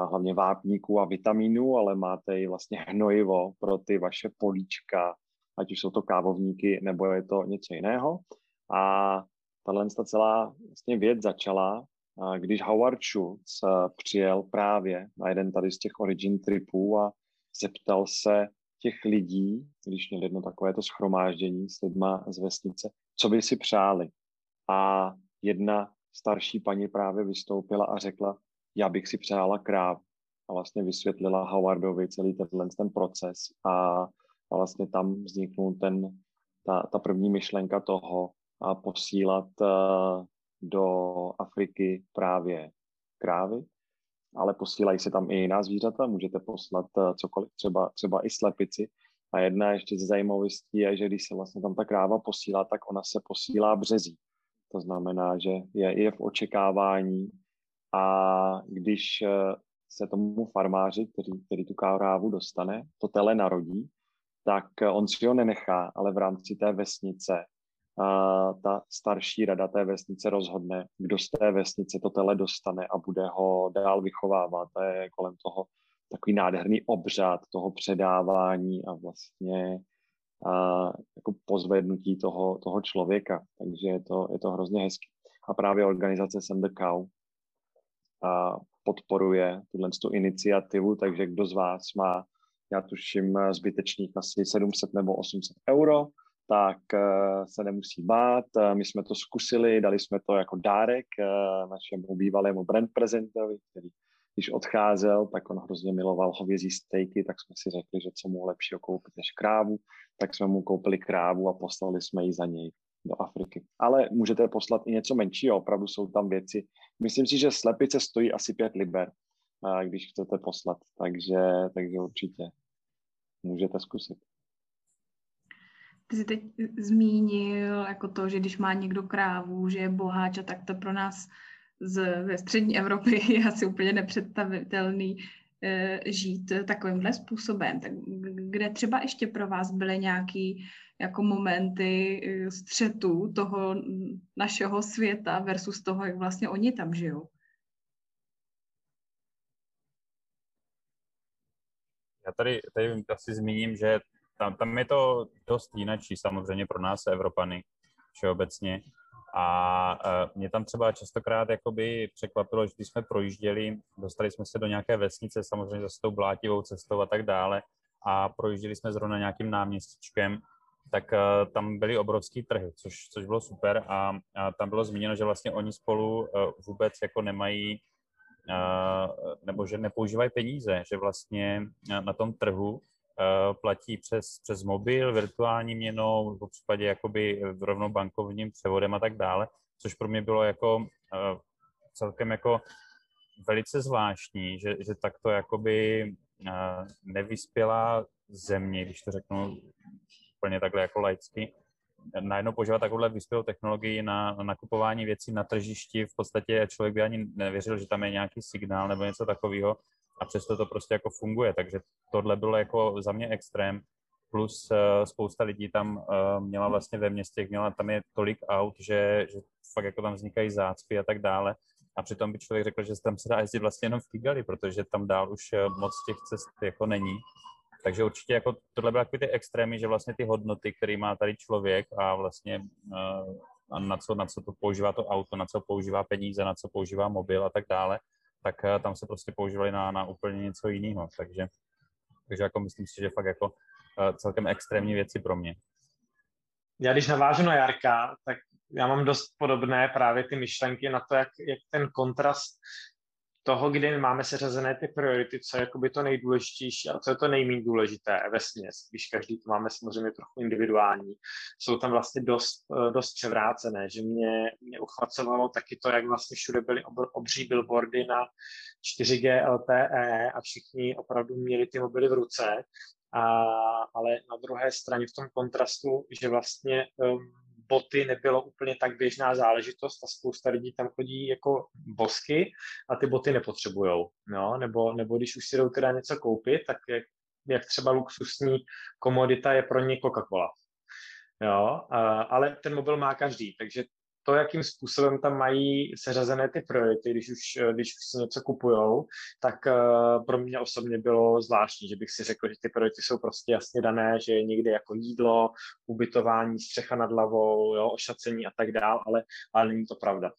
hlavně vápníků a vitamínů, ale máte i vlastně hnojivo pro ty vaše políčka, ať už jsou to kávovníky, nebo je to něco jiného. A tahle ta celá vlastně věc začala, když Howard Schultz přijel právě na jeden tady z těch origin tripů a zeptal se těch lidí, když měl jedno takovéto schromáždění s lidma z vesnice, co by si přáli. A jedna starší paní právě vystoupila a řekla, já bych si přála kráv a vlastně vysvětlila Howardovi celý tenhle ten proces a, vlastně tam vzniknul ten, ta, ta první myšlenka toho a posílat uh, do Afriky právě krávy, ale posílají se tam i jiná zvířata, můžete poslat uh, cokoliv, třeba, třeba i slepici. A jedna ještě ze zajímavostí je, že když se vlastně tam ta kráva posílá, tak ona se posílá březí. To znamená, že je, je v očekávání, a když eh, se tomu farmáři, který, který tu krávu dostane, to tele narodí, tak eh, on si ho nenechá, ale v rámci té vesnice a ta starší rada té vesnice rozhodne, kdo z té vesnice to tele dostane a bude ho dál vychovávat. To je kolem toho takový nádherný obřad toho předávání a vlastně a jako pozvednutí toho, toho člověka. Takže je to, je to hrozně hezký. A právě organizace Send the Cow podporuje tuhle tu iniciativu, takže kdo z vás má, já tuším, zbytečných asi 700 nebo 800 euro, tak eh, se nemusí bát. Eh, my jsme to zkusili, dali jsme to jako dárek eh, našemu bývalému brand prezentovi, který když odcházel, tak on hrozně miloval hovězí stejky, tak jsme si řekli, že co mu lepšího koupit než krávu, tak jsme mu koupili krávu a poslali jsme ji za něj do Afriky. Ale můžete poslat i něco menšího, opravdu jsou tam věci. Myslím si, že slepice stojí asi pět liber, když chcete poslat, takže, takže určitě můžete zkusit. Ty jsi teď zmínil jako to, že když má někdo krávu, že je boháč a tak to pro nás z, ze střední Evropy je asi úplně nepředstavitelný žít takovýmhle způsobem. Tak kde třeba ještě pro vás byly nějaký jako momenty eh, střetu toho našeho světa versus toho, jak vlastně oni tam žijou. Já tady, tady asi zmíním, že tam, tam je to dost jinačí samozřejmě pro nás Evropany všeobecně. A uh, mě tam třeba častokrát jakoby překvapilo, že když jsme projížděli, dostali jsme se do nějaké vesnice, samozřejmě zase tou blátivou cestou a tak dále, a projížděli jsme zrovna nějakým náměstíčkem tak uh, tam byly obrovský trhy, což, což bylo super. A, a tam bylo zmíněno, že vlastně oni spolu uh, vůbec jako nemají nebo že nepoužívají peníze, že vlastně na tom trhu platí přes, přes mobil, virtuální měnou, v případě jakoby rovnou bankovním převodem a tak dále, což pro mě bylo jako uh, celkem jako velice zvláštní, že, že takto jakoby uh, nevyspělá země, když to řeknu úplně takhle jako laicky, najednou používat takovouhle vyspělou technologii na, na nakupování věcí na tržišti, v podstatě člověk by ani nevěřil, že tam je nějaký signál nebo něco takového a přesto to prostě jako funguje, takže tohle bylo jako za mě extrém, plus uh, spousta lidí tam uh, měla vlastně ve městě, měla tam je tolik aut, že, že fakt jako tam vznikají zácpy a tak dále. A přitom by člověk řekl, že tam se dá jezdit vlastně jenom v Kigali, protože tam dál už uh, moc těch cest jako není. Takže určitě jako tohle byly ty extrémy, že vlastně ty hodnoty, které má tady člověk a vlastně a na, co, na co to používá to auto, na co používá peníze, na co používá mobil a tak dále, tak tam se prostě používali na, na úplně něco jiného. Takže, takže jako myslím si, že fakt jako celkem extrémní věci pro mě. Já když navážu na Jarka, tak já mám dost podobné právě ty myšlenky na to, jak, jak ten kontrast toho, kdy máme seřazené ty priority, co je jakoby to nejdůležitější a co je to nejméně důležité ve směs, když každý to máme samozřejmě trochu individuální, jsou tam vlastně dost, eh, dost převrácené, že mě, mě uchvacovalo taky to, jak vlastně všude byly obří billboardy na 4G LTE a všichni opravdu měli ty mobily v ruce, a, ale na druhé straně v tom kontrastu, že vlastně um, boty nebylo úplně tak běžná záležitost a spousta lidí tam chodí jako bosky a ty boty nepotřebujou. No? Nebo, nebo když už si jdou teda něco koupit, tak jak, jak třeba luxusní komodita je pro ně Coca-Cola. Jo, ale ten mobil má každý, takže to, jakým způsobem tam mají seřazené ty priority, když už, když už si něco kupujou, tak uh, pro mě osobně bylo zvláštní, že bych si řekl, že ty priority jsou prostě jasně dané, že je někde jako jídlo, ubytování, střecha nad hlavou, jo, ošacení a tak dál, ale, ale není to pravda.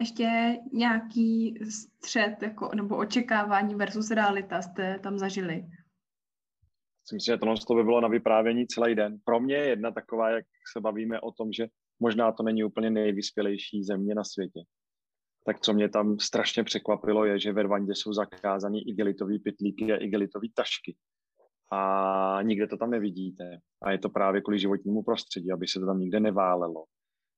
Ještě nějaký střed jako, nebo očekávání versus realita jste tam zažili? Myslím si, že tohle to by bylo na vyprávění celý den. Pro mě je jedna taková, jak se bavíme o tom, že možná to není úplně nejvyspělejší země na světě. Tak co mě tam strašně překvapilo je, že ve Rwandě jsou zakázané igelitový pitlíky a igelitový tašky. A nikde to tam nevidíte. A je to právě kvůli životnímu prostředí, aby se to tam nikde neválelo.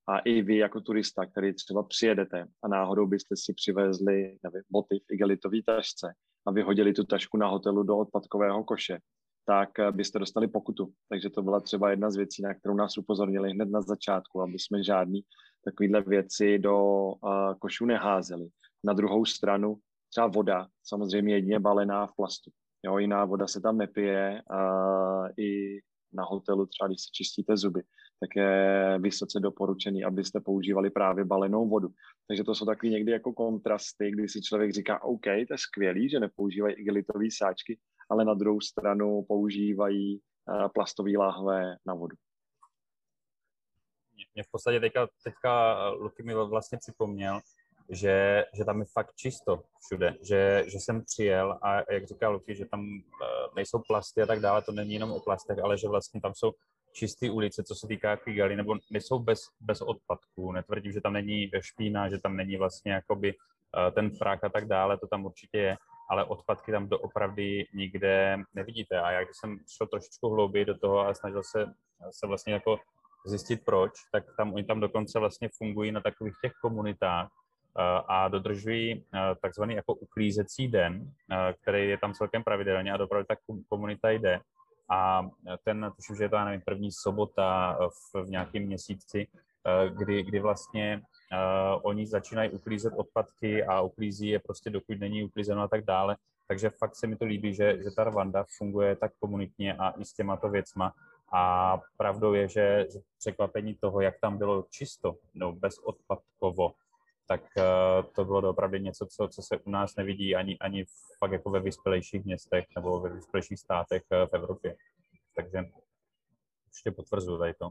A i vy jako turista, který třeba přijedete a náhodou byste si přivezli nevím, boty v igelitový tašce a vyhodili tu tašku na hotelu do odpadkového koše, tak eh, byste dostali pokutu. Takže to byla třeba jedna z věcí, na kterou nás upozornili hned na začátku, aby jsme žádný takovýhle věci do uh, košů neházeli. Na druhou stranu třeba voda, samozřejmě jedině balená v plastu. Jo, jiná voda se tam nepije, uh, i na hotelu třeba, když se čistíte zuby, tak je vysoce doporučený, abyste používali právě balenou vodu. Takže to jsou takové někdy jako kontrasty, kdy si člověk říká, OK, to je skvělý, že nepoužívají igelitové sáčky, ale na druhou stranu používají eh, plastové láhve na vodu. Mě v podstatě teďka, teďka Luky mi vlastně připomněl, že, že tam je fakt čisto všude, že, že jsem přijel a jak říkal Luky, že tam eh, nejsou plasty a tak dále, to není jenom o plastech, ale že vlastně tam jsou čisté ulice, co se týká Kigali, nebo nejsou bez, bez odpadků. Netvrdím, že tam není špína, že tam není vlastně jakoby eh, ten frak a tak dále, to tam určitě je, ale odpadky tam doopravdy nikde nevidíte. A já když jsem šel trošičku hlouběji do toho a snažil se, se vlastně jako zjistit proč, tak tam oni tam dokonce vlastně fungují na takových těch komunitách eh, a dodržují eh, takzvaný jako uklízecí den, který je tam celkem pravidelně a dopravdy ta komunita jde a ten, tuším, že je to, já nevím, první sobota v, v nějakém měsíci, eh, kdy, kdy vlastně uh, oni začínají uklízet odpadky a uklízí je prostě dokud není uklízeno a tak dále. Takže fakt se mi to líbí, že, že ta Rwanda funguje tak komunitně a i s těma to věcma. A pravdou je, že, překvapení toho, jak tam bylo čisto, no bezodpadkovo, tak uh, to bylo opravdu něco, co, co se u nás nevidí ani, ani fakt jako ve vyspělejších městech nebo ve vyspělejších státech uh, v Evropě. Takže ještě potvrzuji tady to.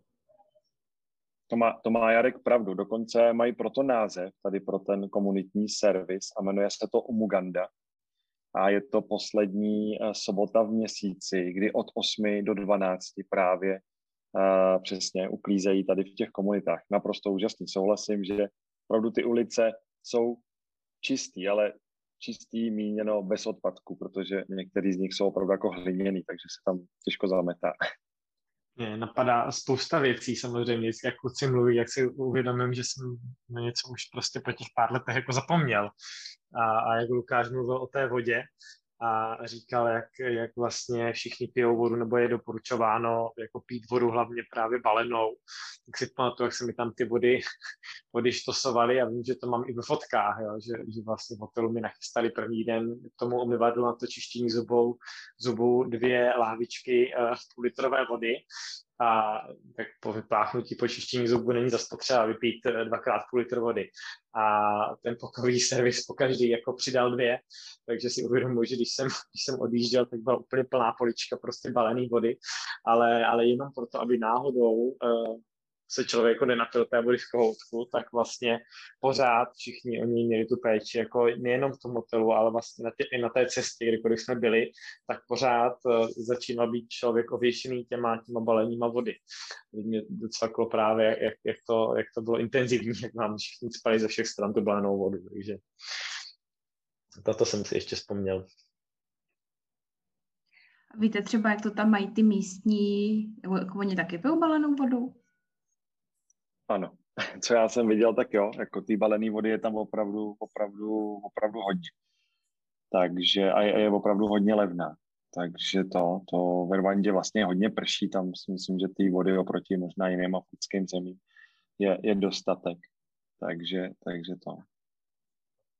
To má, to má Jarek pravdu. Dokonce mají proto název, tady pro ten komunitní servis a jmenuje se to Umuganda. A je to poslední uh, sobota v měsíci, kdy od 8 do 12 právě uh, přesně uklízejí tady v těch komunitách. Naprosto úžasný. Souhlasím, že opravdu ty ulice jsou čistý, ale čistý míněno bez odpadku, protože některý z nich jsou opravdu jako hliněný, takže se tam těžko zametá. Mě napadá spousta věcí samozřejmě, jak kluci mluví, jak si uvědomím, že jsem na něco už prostě po těch pár letech jako zapomněl. A, a jak Lukáš mluvil o té vodě, a říkal, jak, jak vlastně všichni pijou vodu, nebo je doporučováno jako pít vodu hlavně právě balenou. Tak si pamatuju, jak se mi tam ty vody, vody štosovaly a vím, že to mám i ve fotkách, jo, že, že vlastně v hotelu mi nachystali první den k tomu umyvadlu na to čištění zubou, zubů dvě lávičky uh, půl litrové vody a tak po vypláchnutí, po čištění zubů není zase potřeba vypít eh, dvakrát půl litr vody. A ten pokojový servis po každý jako přidal dvě, takže si uvědomuji, že když jsem, když jsem odjížděl, tak byla úplně plná polička prostě balený vody, ale, ale jenom proto, aby náhodou uh, se člověk jako té vody z kohoutku, tak vlastně pořád všichni oni měli tu péči, jako nejenom v tom hotelu, ale vlastně na tě, i na té cestě, kdykoliv jsme byli, tak pořád uh, začínal být člověk ověšený těma, těma baleníma vody. Mě docvaklo právě, jak, jak, to, jak to bylo intenzivní, jak nám všichni spali ze všech stran tu balenou vodu, takže toto jsem si ještě vzpomněl. Víte třeba, jak to tam mají ty místní, jako oni taky pijou balenou vodu? Ano, co já jsem viděl, tak jo, jako ty balené vody je tam opravdu, opravdu, opravdu hodně. Takže a je, je opravdu hodně levná. Takže to, to ve Rwandě vlastně hodně prší, tam si myslím, že ty vody oproti možná jiným africkým zemím je, je dostatek. Takže, takže to.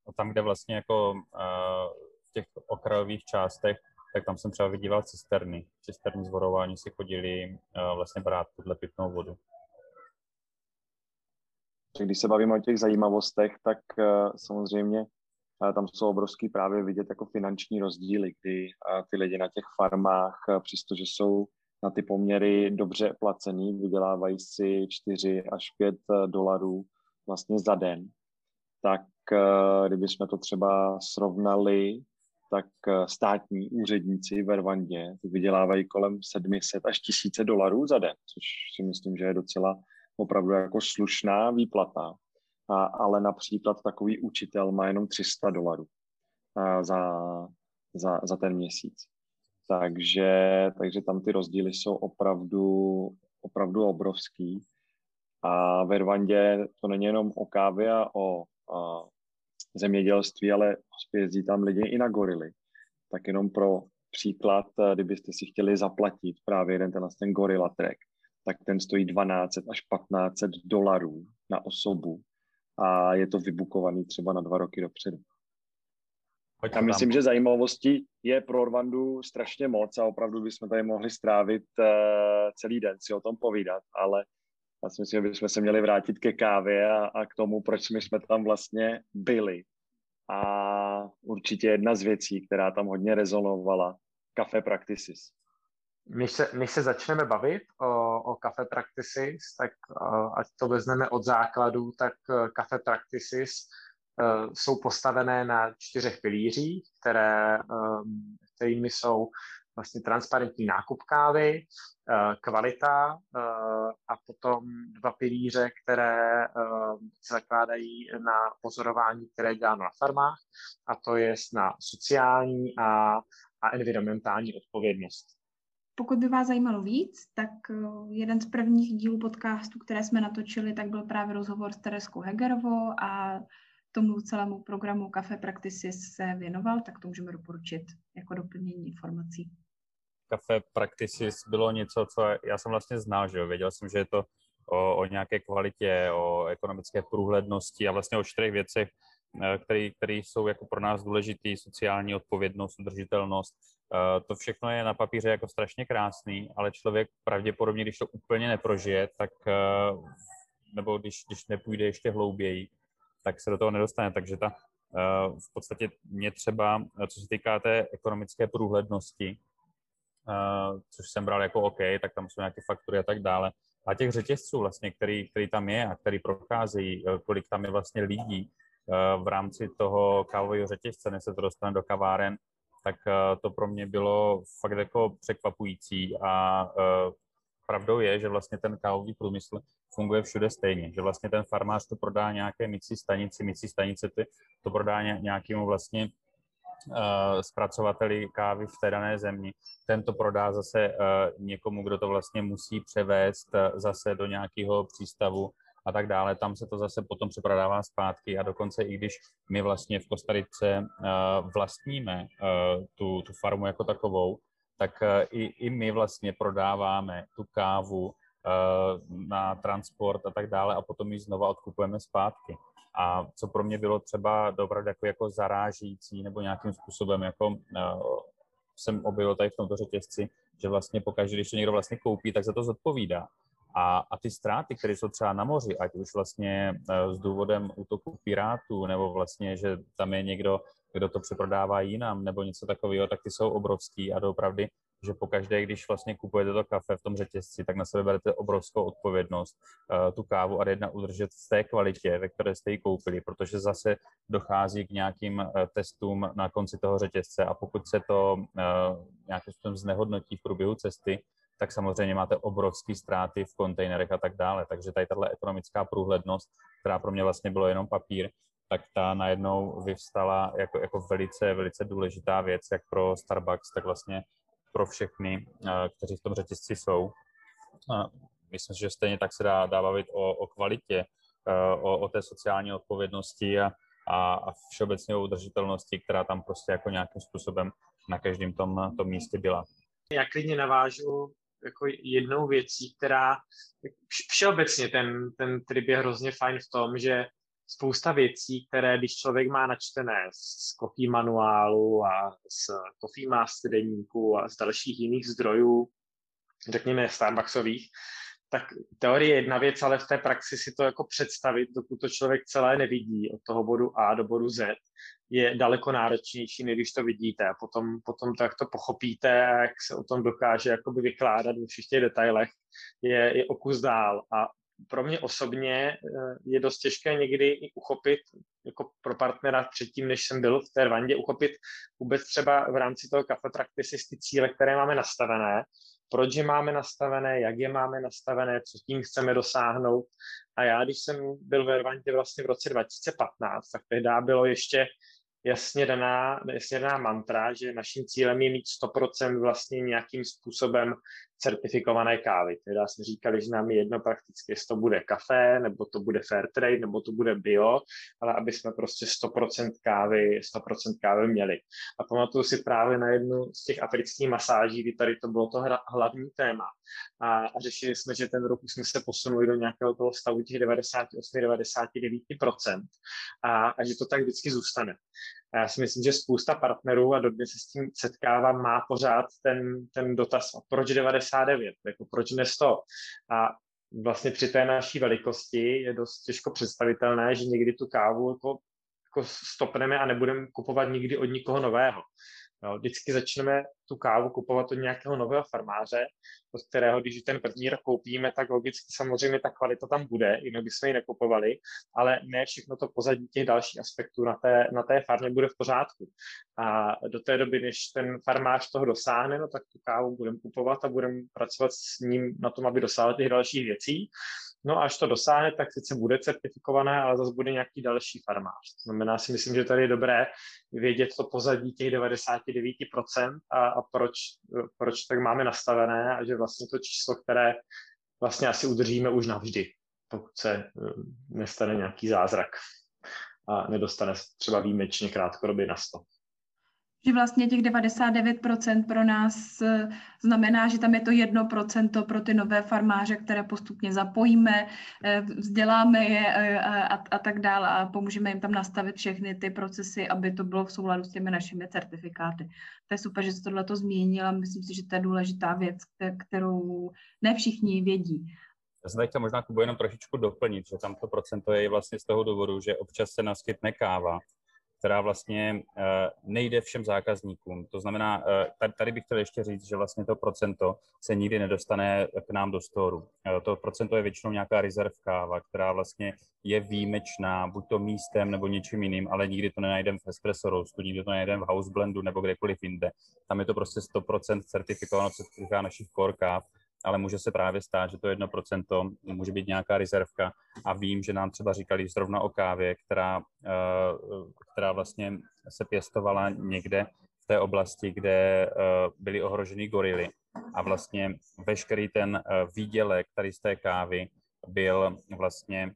A tam, kde vlastně jako uh, v těch okrajových částech tak tam jsem třeba vydíval cisterny. Cisterny zvorování si chodili uh, vlastně brát tuhle pitnou vodu. Když se bavíme o těch zajímavostech, tak uh, samozřejmě uh, tam jsou obrovský právě vidět jako finanční rozdíly, kdy ty lidi na těch farmách, přestože jsou na ty poměry dobře placený, vydělávají si 4 až 5 dolarů vlastně za den, tak kdybychom to třeba srovnali tak eh, státní úředníci ve Rwandě vydělávají kolem 700 až 1000 dolarů za den, což si myslím, že je docela opravdu jako slušná výplata. A, ale například takový učitel má jenom 300 dolarů za, za, za ten měsíc. Takže, takže tam ty rozdíly jsou opravdu, opravdu obrovský. A ve Rwandě to není jenom o kávě a o a zemědělství, ale jezdí tam lidi i na gorily. Tak jenom pro příklad, eh, kdybyste si chtěli zaplatit právě jeden ten, ten gorilla track, tak ten stojí 12 až 1500 dolarů na osobu a je to vybukovaný třeba na dva roky dopředu. Já myslím, že zajímavostí je pro Rwandu strašně moc a opravdu bychom tady mohli strávit uh, celý den si o tom povídat, ale já si myslím, že bychom se měli vrátit ke kávě a, a k tomu, proč my jsme tam vlastně byli. A určitě jedna z věcí, která tam hodně rezonovala, Café Practices. Než se, než se začneme bavit o, o Café Practices, tak ať to vezmeme od základu, tak uh, Café Practices uh, jsou postavené na čtyřech pilířích, které, um, kterými jsou vlastně transparentní nákup kávy, kvalita a potom dva pilíře, které se zakládají na pozorování, které děláme na farmách, a to je na sociální a, a environmentální odpovědnost. Pokud by vás zajímalo víc, tak jeden z prvních dílů podcastu, které jsme natočili, tak byl právě rozhovor s Tereskou Hegerovou a tomu celému programu Café Practices se věnoval, tak to můžeme doporučit jako doplnění informací. Café Practices bylo něco, co já jsem vlastně znal, že jo? věděl jsem, že je to o, o nějaké kvalitě, o ekonomické průhlednosti a vlastně o čtyřech věcech, eh, jsou jako pro nás důležitý, sociální odpovědnost, udržitelnost. Eh, to všechno je na papíře jako strašně krásný, ale člověk pravděpodobně, když to úplně neprožije, tak eh, nebo když, když nepůjde ještě hlouběji, tak se do toho nedostane. Takže ta v podstatě mě třeba, co se týká té ekonomické průhlednosti, což jsem bral jako OK, tak tam jsou nějaké faktury a tak dále. A těch řetězců vlastně, který, který tam je a který procházejí, kolik tam je vlastně lidí v rámci toho kávového řetězce, než se to dostane do kaváren, tak uh, to pro mě bylo fakt jako překvapující a uh, pravdou je, že vlastně ten kávový průmysl funguje všude stejně, že vlastně ten farmář to prodá nějaké mycí stanici, mycí stanice ty to prodá nějakému vlastně zpracovateli kávy v té dané zemi. Ten to prodá zase někomu, kdo to vlastně musí převést zase do nějakého přístavu a tak dále. Tam se to zase potom přeprodává zpátky a dokonce i když my vlastně v Kostarice uh, vlastníme uh, tu, tu farmu jako takovou, tak uh, i, i my vlastně prodáváme tu kávu na transport a tak dále a potom ji znova odkupujeme zpátky. A co pro mě bylo třeba opravdu jako, jako zarážící nebo nějakým způsobem jako jsem objevil tady v tomto řetězci, že vlastně pokaždé, když to někdo vlastně koupí, tak za to zodpovídá. A, a ty ztráty, které jsou třeba na moři, ať už vlastně uh, s důvodem útoku pirátů, nebo vlastně, že tam je někdo, kdo to přeprodává jinam, nebo něco takového, tak ty jsou obrovský a doopravdy, že pokaždé, když vlastně kupujete to kafe v tom řetězci, tak na sebe berete obrovskou odpovědnost uh, tu kávu a jedna udržet v té kvalitě, ve které jste ji koupili, protože zase dochází k nějakým uh, testům na konci toho řetězce a pokud se to nějakým způsobem znehodnotí v průběhu cesty, tak samozřejmě máte obrovské ztráty v kontejnerech a tak dále. Takže tady tahle ekonomická průhlednost, která pro mě vlastně bylo jenom papír, tak ta najednou vyvstala jako, jako velice, velice důležitá věc, jak pro Starbucks, tak vlastně pro všechny, eh, kteří v tom řetězci jsou. Myslím, že stejně tak se dá, dá bavit o, o kvalitě, eh, o, o té sociální odpovědnosti a, a, a všeobecně o udržitelnosti, která tam prostě jako nějakým způsobem na každém tom, tom místě byla. Já klidně navážu jako jednou věcí, která všeobecně ten, ten trip je hrozně fajn v tom, že spousta věcí, které když člověk má načtené z Coffee manuálu a z Coffee Master deníku a z dalších jiných zdrojů, řekněme Starbucksových, tak teorie je jedna věc, ale v té praxi si to jako představit, dokud to člověk celé nevidí od toho bodu A do bodu Z, je daleko náročnější, než když to vidíte. A potom, potom to, jak to pochopíte jak se o tom dokáže jakoby vykládat ve všech těch detailech, je, je o kus dál. A pro mě osobně eh, je dost těžké někdy i uchopit, jako pro partnera předtím, než jsem byl v té Rwandě, uchopit vůbec třeba v rámci toho Cafe Practices ty cíle, které máme nastavené, proč je máme nastavené, jak je máme nastavené, co tím chceme dosáhnout. A já, když jsem byl ve Rwandě vlastně v roce 2015, tak tehdy bylo ještě jasně daná, jasně daná mantra, že naším cílem je mít 100% vlastně nějakým způsobem certifikované kávy. Teda jsme říkali, že nám je jedno prakticky, jestli to bude kafe, nebo to bude fair trade, nebo to bude bio, ale aby jsme prostě 100% kávy, 100% kávy měli. A pamatuju si právě na jednu z těch afrických masáží, kdy tady to bylo to hlavní téma. A, a řešili jsme, že ten rok jsme se posunuli do nějakého toho stavu těch 98-99% a, a že to tak vždycky zůstane. A já si myslím, že spousta partnerů, a dodnes se s tím setkávám, má pořád ten, ten dotaz, a proč 99, jako proč ne 100? A vlastně při té naší velikosti je dost těžko představitelné, že někdy tu kávu jako, jako stopneme a nebudeme kupovat nikdy od nikoho nového. Jo, vždycky začneme tu kávu kupovat od nějakého nového farmáře, od kterého, když ten první rok koupíme, tak logicky samozřejmě ta kvalita tam bude, jinak bychom ji nekupovali, ale ne všechno to pozadí těch dalších aspektů na té, na té farmě bude v pořádku. A do té doby, než ten farmář toho dosáhne, no tak tu kávu budeme kupovat a budeme pracovat s ním na tom, aby dosáhl těch dalších věcí. No až to dosáhne, tak sice bude certifikované, ale zase bude nějaký další farmář. To znamená si myslím, že tady je dobré vědět to pozadí těch 99% a, a proč, proč tak máme nastavené a že vlastně to číslo, které vlastně asi udržíme už navždy, pokud se eh, nestane nějaký zázrak a nedostane třeba výjimečně krátkodobě na 100 že vlastně těch 99% pro nás eh, znamená, že tam je to 1% pro ty nové farmáře, které postupně zapojíme, eh, vzděláme je eh, a, a tak dále a pomůžeme jim tam nastavit všechny ty procesy, aby to bylo v souladu s těmi našimi certifikáty. To je super, že se tohle to zmínil a myslím si, že to je důležitá věc, kterou ne všichni vědí. Já jsem chtěl možná Kubo jenom trošičku doplnit, že tam to procento je vlastně z toho důvodu, že občas se naskytne káva, která vlastně eh, nejde všem zákazníkům. To znamená, eh, tady bych chtěl ještě říct, že vlastně to procento se nikdy nedostane k nám do storu. Eh, to procento je většinou nějaká rezervkáva, která vlastně je výjimečná, buď to místem nebo něčím jiným, ale nikdy to nenajdeme v espresso roastu, nikdy to nenajdeme v house blendu nebo kdekoliv jinde. Tam je to prostě 100% certifikováno, co se našich core káv ale může se právě stát, že to 1% může být nějaká rezervka. A vím, že nám třeba říkali zrovna o kávě, která, eh, která vlastně se pěstovala někde v té oblasti, kde eh, byly ohroženy gorily. A vlastně veškerý ten eh, výdělek tady z té kávy byl vlastně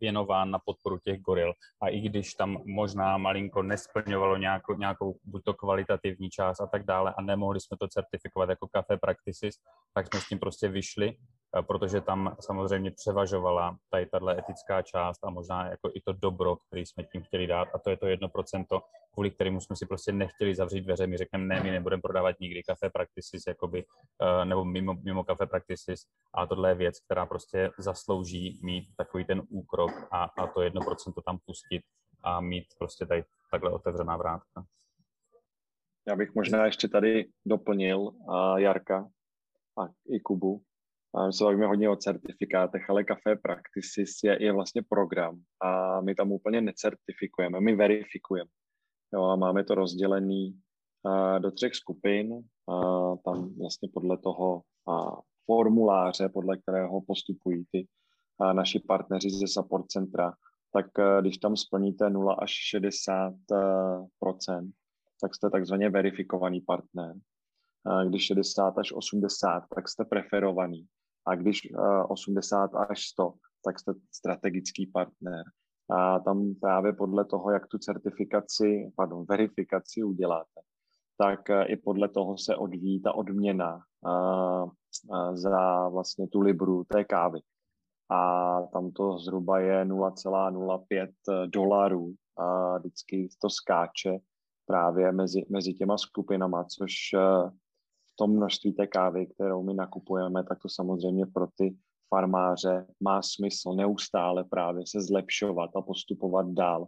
věnován na podporu těch goril. A i když tam možná malinko nesplňovalo nějakou, nějakou buď to kvalitativní část a tak dále a nemohli jsme to certifikovat jako Café Practices, tak jsme s tím prostě vyšli protože tam samozřejmě převažovala tady tahle etická část a možná jako i to dobro, který jsme tím chtěli dát a to je to jedno procento, kvůli kterému jsme si prostě nechtěli zavřít dveře. My řekneme, ne, my nebudeme prodávat nikdy kafe practices, jakoby, eh, nebo mimo, mimo kafe practices, a tohle je věc, která prostě zaslouží mít takový ten úkrok a, a to jedno procento tam pustit a mít prostě tady takhle otevřená vrátka. Já bych možná ještě tady doplnil uh, Jarka a i Kubu. My se bavíme hodně o certifikátech, ale Café Practices je, je vlastně program a my tam úplně necertifikujeme, my verifikujeme. Jo, a máme to rozdělený uh, do třech skupin. Uh, tam vlastně podle toho uh, formuláře, podle kterého postupují ty uh, naši partneři ze support centra, tak uh, když tam splníte 0 až 60 uh, procent, tak jste takzvaně verifikovaný partner. Uh, když 60 až 80, tak jste preferovaný. A když uh, 80 až 100, tak jste strategický partner. A tam právě podle toho, jak tu certifikaci, pardon, verifikaci uděláte, tak eh, i podle toho se odvíjí ta odměna uh, za vlastně tu libru té kávy. A tam to zhruba je 0,05 dolarů a vždycky to skáče právě mezi, mezi těma skupinama, což v tom množství té kávy, kterou my nakupujeme, tak to samozřejmě pro ty farmáře má smysl neustále právě se zlepšovat a postupovat dál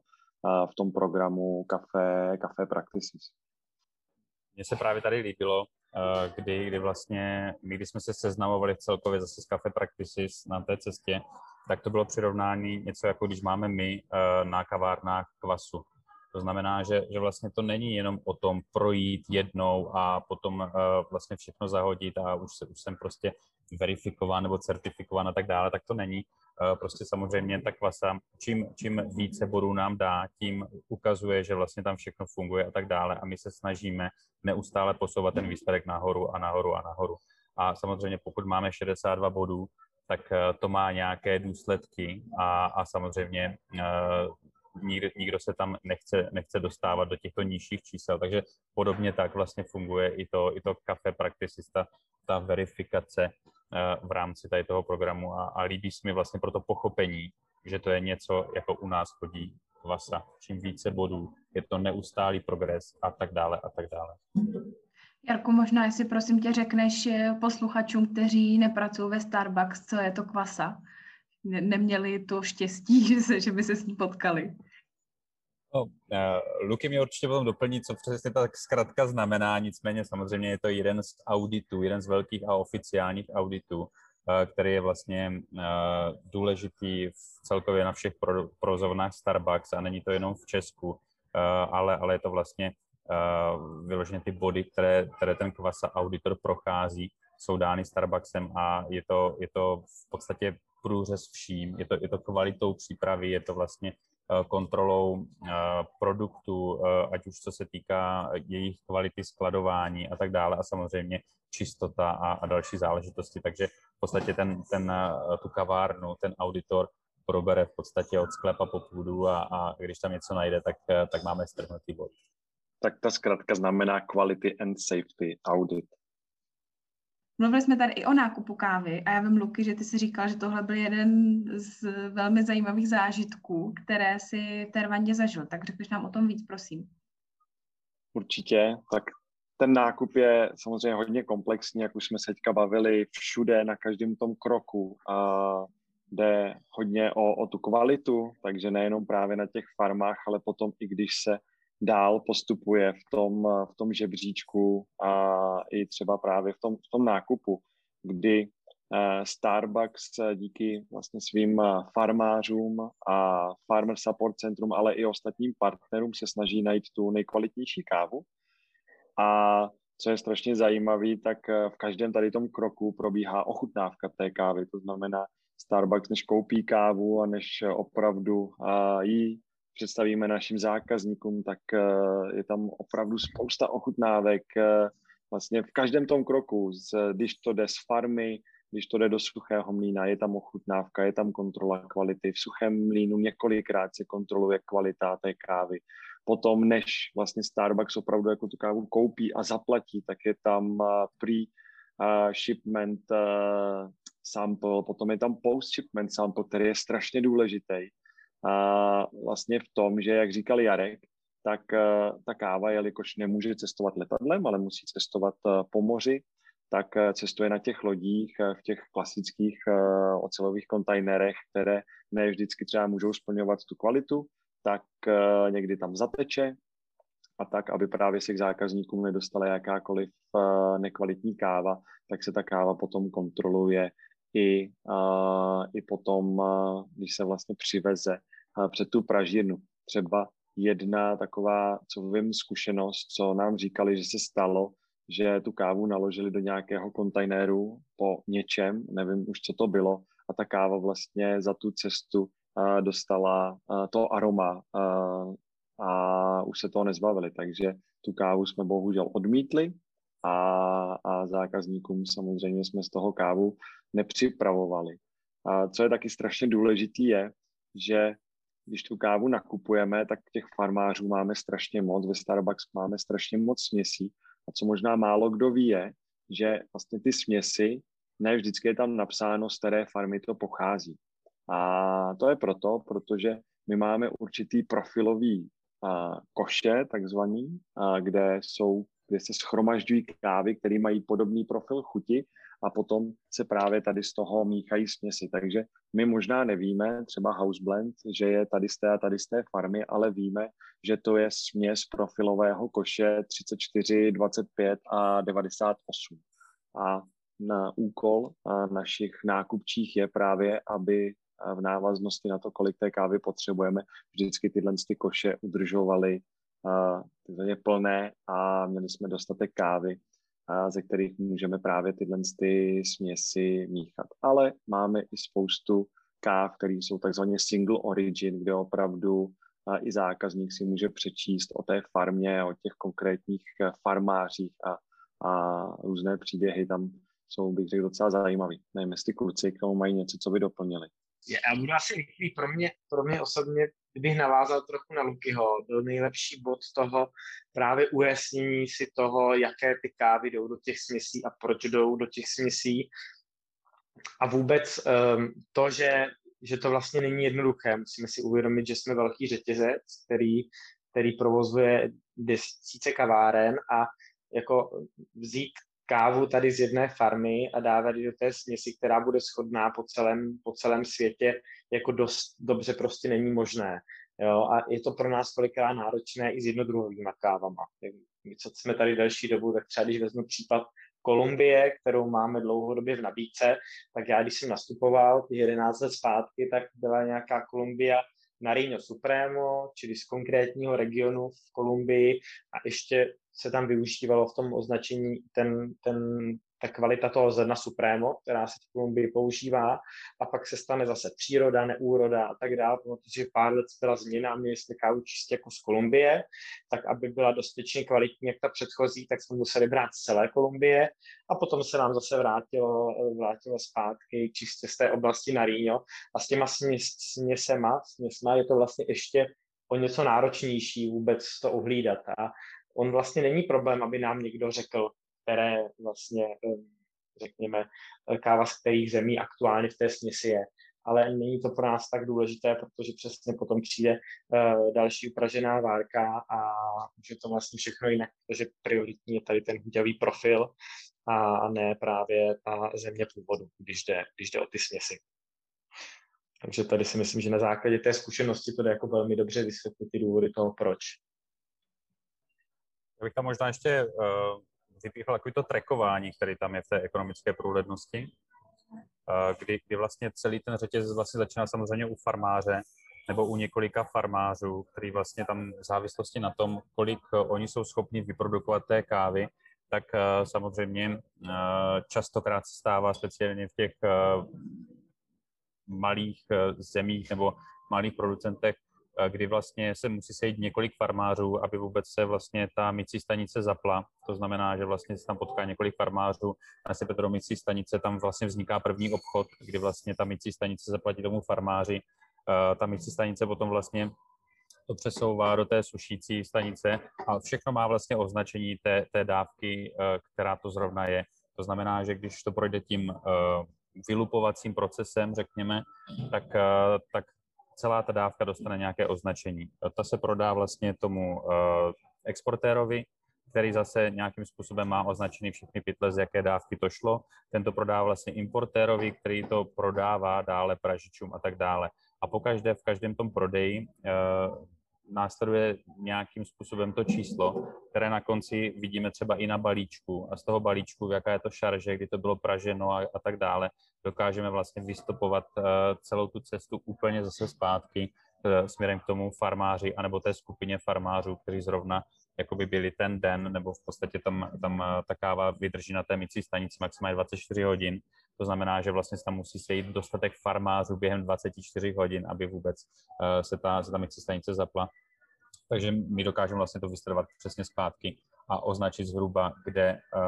v tom programu Café, Café Practices. Mně se právě tady líbilo, kdy, kdy vlastně my, když jsme se seznamovali celkově zase s Café Practices na té cestě, tak to bylo přirovnání něco jako když máme my na kavárnách kvasu. To znamená, že, že vlastně to není jenom o tom projít jednou a potom uh, vlastně všechno zahodit a už, se, už jsem prostě verifikován nebo certifikován a tak dále, tak to není. Uh, prostě samozřejmě ta klasa, čím, čím více bodů nám dá, tím ukazuje, že vlastně tam všechno funguje a tak dále a my se snažíme neustále posouvat ten výsledek nahoru a nahoru a nahoru. A samozřejmě pokud máme 62 bodů, tak uh, to má nějaké důsledky a, a samozřejmě nikdo, nikdo se tam nechce, nechce dostávat do těchto nižších čísel. Takže podobně tak vlastně funguje i to, i to Café Practicista, ta verifikace eh, v rámci tady toho programu a, a líbí se mi vlastně pro to pochopení, že to je něco, jako u nás chodí Vasa. Čím více bodů, je to neustálý progres a tak dále a tak dále. Jarku, možná jestli prosím tě řekneš eh, posluchačům, kteří nepracují ve Starbucks, co je to kvasa? neměli to štěstí, že by se s ní potkali. No, uh, Luky mě určitě potom doplní, co přesně ta zkratka znamená, nicméně samozřejmě je to jeden z auditů, jeden z velkých a oficiálních auditů, uh, který je vlastně uh, důležitý v celkově na všech pro, provozovnách Starbucks a není to jenom v Česku, ale, ale je to vlastně vyloženě ty body, které, které ten kvasa auditor prochází, jsou dány Starbucksem a je to, je to v podstatě průřez vším. Je to, je to kvalitou přípravy, je to vlastně eh, kontrolou eh, produktů, eh, ať už co se týká jejich kvality skladování a tak dále a samozřejmě čistota a, a další záležitosti. Takže v podstatě ten, ten, tu kavárnu, ten auditor probere v podstatě od sklepa po půdu a, a když tam něco najde, tak, tak máme strhnutý bod. Tak ta zkrátka znamená Quality and Safety Audit. Mluvili jsme tady i o nákupu kávy a já vím, Luky, že ty si říkal, že tohle byl jeden z velmi zajímavých zážitků, které si v zažil. Tak řekneš nám o tom víc, prosím. Určitě. Tak ten nákup je samozřejmě hodně komplexní, jak už jsme se teďka bavili, všude, na každém tom kroku. A jde hodně o, o tu kvalitu, takže nejenom právě na těch farmách, ale potom i když se dál postupuje v tom, v tom žebříčku a i třeba právě v tom, v tom nákupu, kdy eh, Starbucks eh, díky vlastně svým eh, farmářům a Farmer Support Centrum, ale i ostatním partnerům se snaží najít tu nejkvalitnější kávu. A co je strašně zajímavé, tak v každém tady tom kroku probíhá ochutnávka té kávy. To znamená, Starbucks, než koupí kávu a než opravdu jí představíme našim zákazníkům, tak eh, je tam opravdu spousta ochutnávek eh, vlastně v každém tom kroku, když to jde z farmy, když to jde do suchého mlína, je tam ochutnávka, je tam kontrola kvality. V suchém mlínu několikrát se kontroluje kvalita té kávy. Potom, než vlastně Starbucks opravdu jako tu kávu koupí a zaplatí, tak je tam eh, pre-shipment sample, potom je tam post-shipment sample, který je strašně důležitý a vlastně v tom, že, jak říkal Jarek, tak eh, ta káva, jelikož nemůže cestovat letadlem, ale musí cestovat eh, po moři, tak eh, cestuje na těch lodích, v těch klasických ocelových kontajnerech, které ne vždycky třeba můžou splňovat tu kvalitu, tak někdy tam zateče a tak, aby právě se k zákazníkům nedostala jakákoliv nekvalitní káva, tak se ta káva potom kontroluje i, uh, i potom, uh, když se vlastně přiveze uh, před tu pražírnu. Třeba jedna taková, co vím, zkušenost, co nám říkali, že se stalo, že tu kávu naložili do nějakého kontajneru po něčem, nevím už, co to bylo, a ta káva vlastně za tu cestu uh, dostala uh, to aroma uh, a už se toho nezbavili, takže tu kávu jsme bohužel odmítli a, a zákazníkům samozřejmě jsme z toho kávu nepřipravovali. A co je taky strašně důležitý je, že když tu kávu nakupujeme, tak těch farmářů máme strašně moc, ve Starbucks máme strašně moc směsí a co možná málo kdo ví je, že vlastně ty směsi, ne vždycky je tam napsáno, z které farmy to pochází. A to je proto, protože my máme určitý profilový a, koše, takzvaný, a, kde jsou, kde se schromažďují kávy, které mají podobný profil chuti a potom se právě tady z toho míchají směsi. Takže my možná nevíme, třeba house blend, že je tady z té a tady z té farmy, ale víme, že to je směs profilového koše 34, 25 a 98. A na úkol našich nákupčích je právě, aby v návaznosti na to, kolik té kávy potřebujeme, vždycky tyhle ty koše udržovaly uh, plné a měli jsme dostatek kávy, ze kterých můžeme právě tyhle ty směsi míchat. Ale máme i spoustu káv, které jsou takzvaně single origin, kde opravdu i zákazník si může přečíst o té farmě, o těch konkrétních e, farmářích a, a různé příběhy tam jsou, bych řekl, docela zajímavý. Nevím, jestli kluci k tomu mají něco, co by doplnili. Já budu asi rychlý. Pro mě, pro mě osobně, kdybych navázal trochu na Lukyho, byl nejlepší bod toho právě ujasnění si toho, jaké ty kávy jdou do těch směsí a proč jdou do těch směsí. A vůbec um, to, že, že to vlastně není jednoduché. Musíme si uvědomit, že jsme velký řetězec, který, který provozuje desíce kaváren a jako vzít kávu tady z jedné farmy a dávat ji do té směsi, která bude schodná po celém, po celém světě, jako dost dobře prostě není možné. Jo? A je to pro nás kolikrát náročné i s jednodruhovými kávama. Co jsme tady delší dobu, tak třeba když vezmu případ Kolumbie, kterou máme dlouhodobě v nabídce, tak já, když jsem nastupoval 11 let zpátky, tak byla nějaká Kolumbia Nariño Supremo, čili z konkrétního regionu v Kolumbii a ještě se tam využívalo v tom označení ten, ten ta kvalita toho zrna Supremo, která se v Kolumbii používá, a pak se stane zase příroda, neúroda a tak dále, protože pár let byla změna a měli jsme kávu čistě jako z Kolumbie, tak aby byla dostatečně kvalitní jak ta předchozí, tak jsme museli brát z celé Kolumbie. A potom se nám zase vrátilo, vrátilo zpátky čistě z té oblasti Nariño a s těma směs, směsema, směsma je to vlastně ještě o něco náročnější vůbec to uhlídat a on vlastně není problém, aby nám někdo řekl, které vlastně, řekněme, káva z kterých zemí aktuálně v té směsi je. Ale není to pro nás tak důležité, protože přesně potom přijde uh, další upražená várka a je to vlastně všechno jinak, protože prioritní je tady ten hudavý profil a ne právě ta země původu, když jde, když jde o ty směsi. Takže tady si myslím, že na základě té zkušenosti to jde jako velmi dobře vysvětlit ty důvody toho, proč. Já bych tam možná ještě uh, vypíchl takový to trackování, který tam je v té ekonomické průhlednosti, uh, kdy, kdy vlastně celý ten řetězec vlastně začíná samozřejmě u farmáře nebo u několika farmářů, který vlastně tam v závislosti na tom, kolik uh, oni jsou schopni vyprodukovat té kávy, tak samozřejmě častokrát se stává speciálně v těch malých zemích nebo malých producentech kdy vlastně se musí sejít několik farmářů, aby vůbec se vlastně ta mycí stanice zapla. To znamená, že vlastně se tam potká několik farmářů, nasype to do mycí stanice, tam vlastně vzniká první obchod, kdy vlastně ta mycí stanice zaplatí tomu farmáři. Ta mycí stanice potom vlastně to přesouvá do té sušící stanice a všechno má vlastně označení té, té dávky, která to zrovna je. To znamená, že když to projde tím vylupovacím procesem, řekněme, tak, tak celá ta dávka dostane nějaké označení. Ta se prodá vlastně tomu uh, exportérovi, který zase nějakým způsobem má označený všechny pytle, z jaké dávky to šlo. Ten to prodá vlastně importérovi, který to prodává dále pražičům a tak dále. A pokaždé v každém tom prodeji uh, následuje nějakým způsobem to číslo, které na konci vidíme třeba i na balíčku a z toho balíčku, jaká je to šarže, kdy to bylo praženo a, a tak dále, dokážeme vlastně vystopovat uh, celou tu cestu úplně zase zpátky uh, směrem k tomu farmáři anebo té skupině farmářů, kteří zrovna jakoby byli ten den, nebo v podstatě tam, tam ta káva vydrží na té mycí stanici maximálně 24 hodin. To znamená, že vlastně tam musí sejít dostatek farmářů během 24 hodin, aby vůbec uh, se ta, se ta stanice zapla. Takže my dokážeme vlastně to vystudovat přesně zpátky a označit zhruba, kde, uh,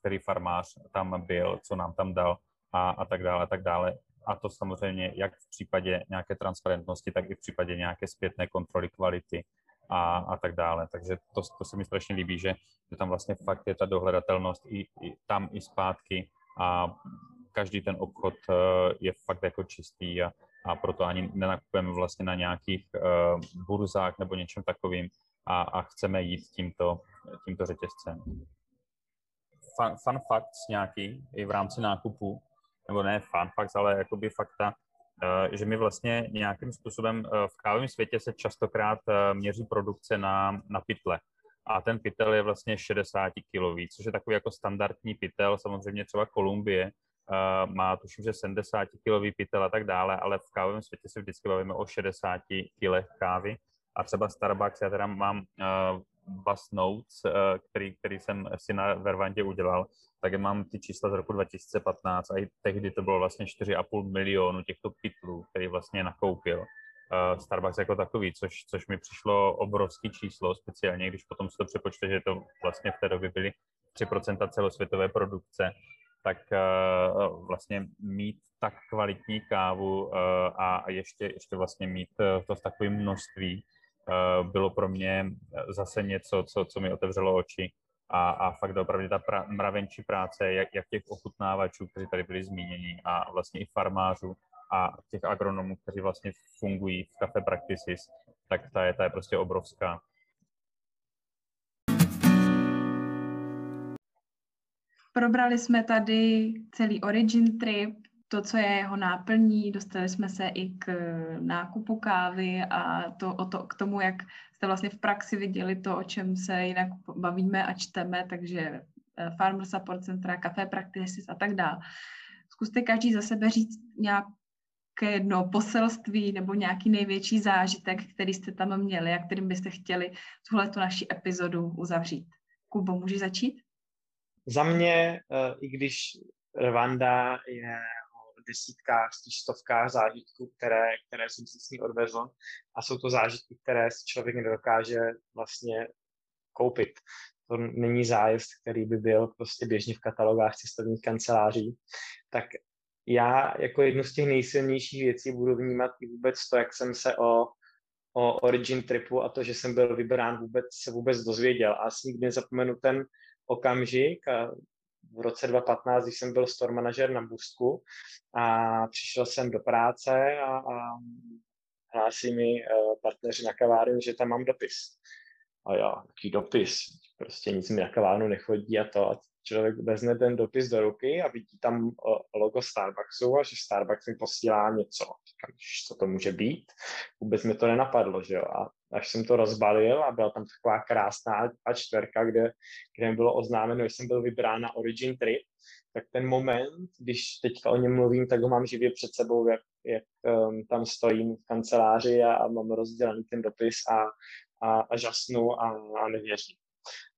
který farmář tam byl, co nám tam dal a, a tak dále, a tak dále. A to samozřejmě jak v případě nějaké transparentnosti, tak i v případě nějaké zpětné kontroly kvality a, a tak dále. Takže to, to se mi strašně líbí, že, že tam vlastně fakt je ta dohledatelnost i, i tam i zpátky a každý ten obchod uh, je fakt jako čistý a, a proto ani nenakupujeme vlastně na nějakých uh, burzách nebo něčem takovým a, a chceme jít tímto, tímto řetězcem. Fun, fun facts nějaký i v rámci nákupu, nebo ne fun facts, ale jakoby fakta, uh, že my vlastně nějakým způsobem v kávovém světě se častokrát měří produkce na, na pytle. A ten pytel je vlastně 60 kilový, což je takový jako standardní pytel, samozřejmě třeba Kolumbie, uh, má tuším, že 70 kilový pytel a tak dále, ale v kávovém světě se vždycky bavíme o 60 kilech kávy. A třeba Starbucks, já teda mám uh, Bus Notes, uh, který, který jsem si na Vervantě udělal, tak mám ty čísla z roku 2015 a i tehdy to bylo vlastně 4,5 milionu těchto pytlů, který vlastně nakoupil Starbucks jako takový, což, což mi přišlo obrovský číslo, speciálně když potom se to přepočte, že to vlastně v té době byly 3% celosvětové produkce, tak uh, vlastně mít tak kvalitní kávu uh, a ještě, ještě vlastně mít to v takovém množství bylo pro mě zase něco, co, co mi otevřelo oči a, a fakt opravdu ta pra, mravenčí práce, jak, jak těch ochutnávačů, kteří tady byli zmíněni a vlastně i farmářů a těch agronomů, kteří vlastně fungují v Cafe Practices, tak ta je, ta je prostě obrovská. Probrali jsme tady celý Origin Trip, to, co je jeho náplní, dostali jsme se i k nákupu kávy a to, o to, k tomu, jak jste vlastně v praxi viděli to, o čem se jinak bavíme a čteme, takže eh, Farmer Support Centra, Café Practices a tak dále. Zkuste každý za sebe říct nějaké jedno poselství nebo nějaký největší zážitek, který jste tam měli a kterým byste chtěli tuhle tu naši epizodu uzavřít. Kubo, můžeš začít? Za mě, eh, i když Rwanda je o desítkách, stovkách zážitků, které, které jsem si s ní odvezl a jsou to zážitky, které si člověk nedokáže vlastně koupit. To není zájezd, který by byl prostě běžně v katalogách cestovních kanceláří. Tak já jako jednu z těch nejsilnějších věcí budu vnímat i vůbec to, jak jsem se o, o Origin Tripu a to, že jsem byl vybrán, vůbec se vůbec dozvěděl. A asi nikdy nezapomenu ten okamžik a v roce 2015, když jsem byl store manažer na Boostku a přišel jsem do práce a, a hlásí mi uh, partneři na kavárnu, že tam mám dopis. A já, jaký dopis? Prostě nic mi na kavárnu nechodí a to. A člověk vezme ten dopis do ruky a vidí tam logo Starbucksu a že Starbucks mi posílá něco. Říkám, co to může být? Vůbec mi to nenapadlo, že jo. A až jsem to rozbalil a byla tam taková krásná a čtverka, kde, kde mi bylo oznámeno, že jsem byl vybrán na Origin Trip, tak ten moment, když teďka o něm mluvím, tak ho mám živě před sebou, jak, jak um, tam stojím v kanceláři a, a mám rozdělený ten dopis a, a, a žasnu a, a nevěřím.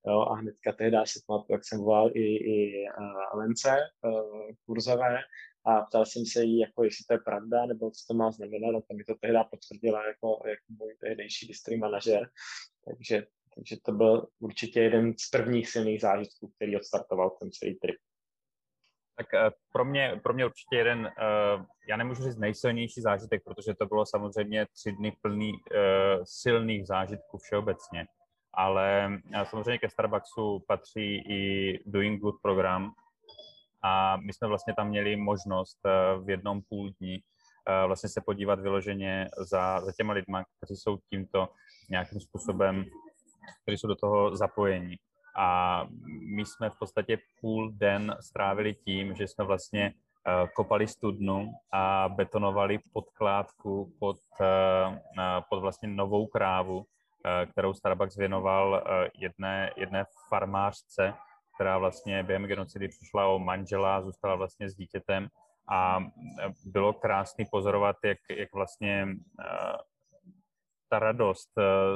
Jo, a hnedka tehdy si pamatuju, jak jsem volal i, i uh, Lence uh, kurzové a ptal jsem se jí, jako jestli to je pravda, nebo co to má znamenat, a to mi to tehdy potvrdila jako, jako můj tehdejší district manažer. Takže, takže to byl určitě jeden z prvních silných zážitků, který odstartoval ten celý trip. Tak uh, pro mě, pro mě určitě jeden, já nemůžu říct nejsilnější zážitek, protože to bylo samozřejmě tři dny plný silných zážitků všeobecně ale eh, samozřejmě ke Starbucksu patří i Doing Good program a my jsme vlastně tam měli možnost eh, v jednom půl dní eh, vlastně se podívat vyloženě za, za těma lidma, kteří jsou tímto nějakým způsobem, kteří jsou do toho zapojení. A my jsme v podstatě půl den strávili tím, že jsme vlastně kopali studnu a betonovali podkládku pod, pod vlastně novou krávu, kterou Starbucks věnoval jedné, jedné farmářce, která vlastně během genocidy přišla o manžela, zůstala vlastně s dítětem. A bylo krásný pozorovat, jak, jak vlastně ta radost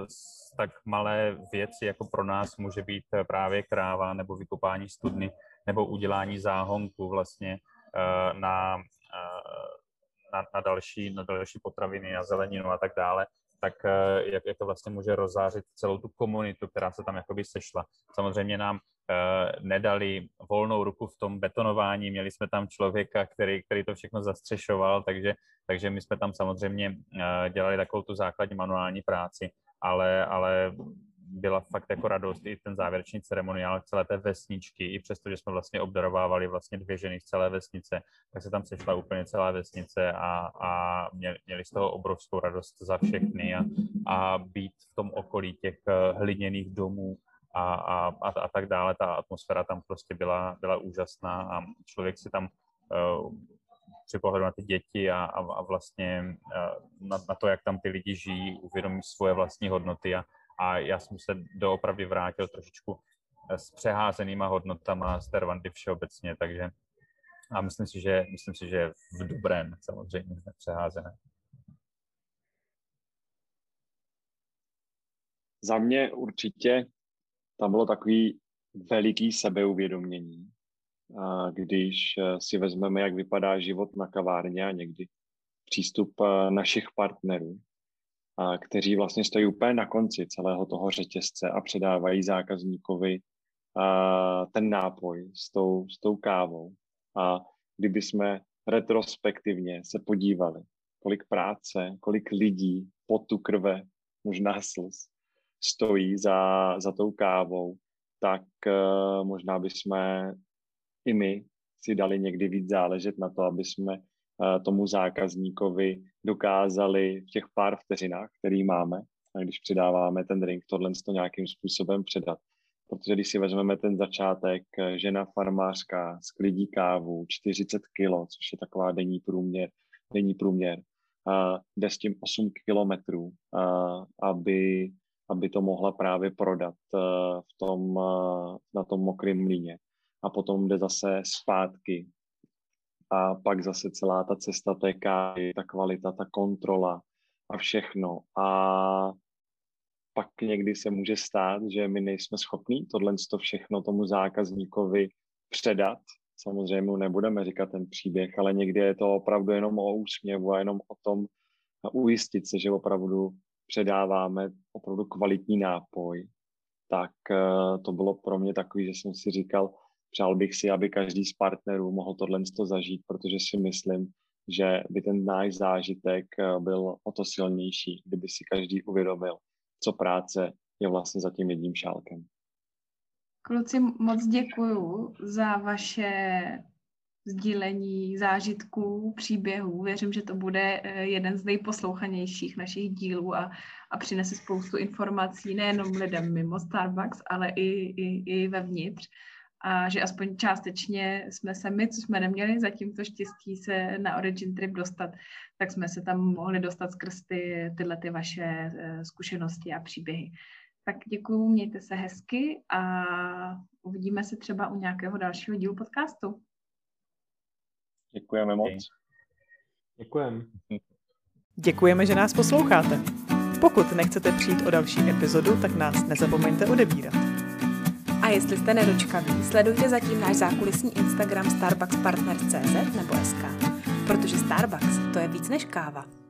z tak malé věci, jako pro nás může být právě kráva nebo vykopání studny nebo udělání záhonku vlastně na, na, na, další, na další potraviny, na zeleninu a tak dále, tak jak, jak to vlastně může rozzářit celou tu komunitu, která se tam jakoby sešla. Samozřejmě nám Eh, nedali volnou ruku v tom betonování, měli jsme tam člověka, který, který to všechno zastřešoval, takže, takže my jsme tam samozřejmě eh, dělali takovou tu základní manuální práci, ale, ale byla fakt jako radost i ten závěrečný ceremoniál celé té vesničky, i přesto, že jsme vlastně obdarovávali vlastně dvě ženy z celé vesnice, tak se tam sešla úplně celá vesnice a, a měli, měli z toho obrovskou radost za všechny a, a být v tom okolí těch eh, hliněných domů, a, a, a, a tak dále. Ta atmosféra tam prostě byla, byla úžasná a člověk si tam uh, při pohledu na ty děti a, a, a vlastně uh, na, na to, jak tam ty lidi žijí, uvědomí svoje vlastní hodnoty a, a já jsem se doopravdy vrátil trošičku eh, s přeházenýma hodnotama z Tervandy všeobecně, takže a myslím si, že, myslím si, že v dobrém samozřejmě přeházené. Za mě určitě tam bylo takový veliký sebeuvědomění, když eh, si vezmeme, jak vypadá život na kavárně a někdy přístup eh, našich partnerů, kteří vlastně stojí úplně na konci celého toho řetězce a předávají zákazníkovi ten nápoj s tou, s tou kávou. A kdyby jsme retrospektivně se podívali, kolik práce, kolik lidí, potu krve, možná slz, stojí za, za tou kávou, tak uh, možná bychom i my si dali někdy víc záležet na to, aby jsme tomu zákazníkovi dokázali v těch pár vteřinách, který máme, a když přidáváme ten drink, tohle to nějakým způsobem předat. Protože když si vezmeme ten začátek, eh, žena farmářka sklidí kávu, 40 kilo, což je taková denní průměr, denní průměr, uh, jde s tím 8 kilometrů, aby aby to mohla právě prodat eh, v tom, eh, na tom mokrém mlíně. A potom jde zase zpátky. A pak zase celá ta cesta té kávy, ta kvalita, ta kontrola a všechno. A pak někdy se může stát, že my nejsme schopní tohle to všechno tomu zákazníkovi předat. Samozřejmě mu nebudeme říkat ten příběh, ale někdy je to opravdu jenom o úsměvu a jenom o tom ujistit se, že opravdu předáváme opravdu kvalitní nápoj, tak eh, to bylo pro mě takový, že jsem si říkal, přál bych si, aby každý z partnerů mohl tohle zažít, protože si myslím, že by ten náš zážitek eh, byl o to silnější, kdyby si každý uvědomil, co práce je vlastně za tím jedním šálkem. Kluci, moc děkuju za vaše sdílení zážitků, příběhů. Věřím, že to bude eh, jeden z nejposlouchanějších našich dílů a, a přinese spoustu informací nejenom lidem mimo Starbucks, ale i, i, i vevnitř. A že aspoň částečně jsme se my, co jsme neměli zatím to štěstí se na Origin Trip dostat, tak jsme se tam mohli dostat skrz ty, tyhle ty vaše eh, zkušenosti a příběhy. Tak děkuju, mějte se hezky a uvidíme se třeba u nějakého dalšího dílu podcastu. Děkujeme moc. Děkujeme. Děkujeme, že nás posloucháte. Pokud nechcete přijít o další epizodu, tak nás nezapomeňte odebírat. A jestli jste nedočkaví, sledujte zatím náš zákulisní Instagram starbuckspartner.cz nebo SK, protože Starbucks to je víc než káva.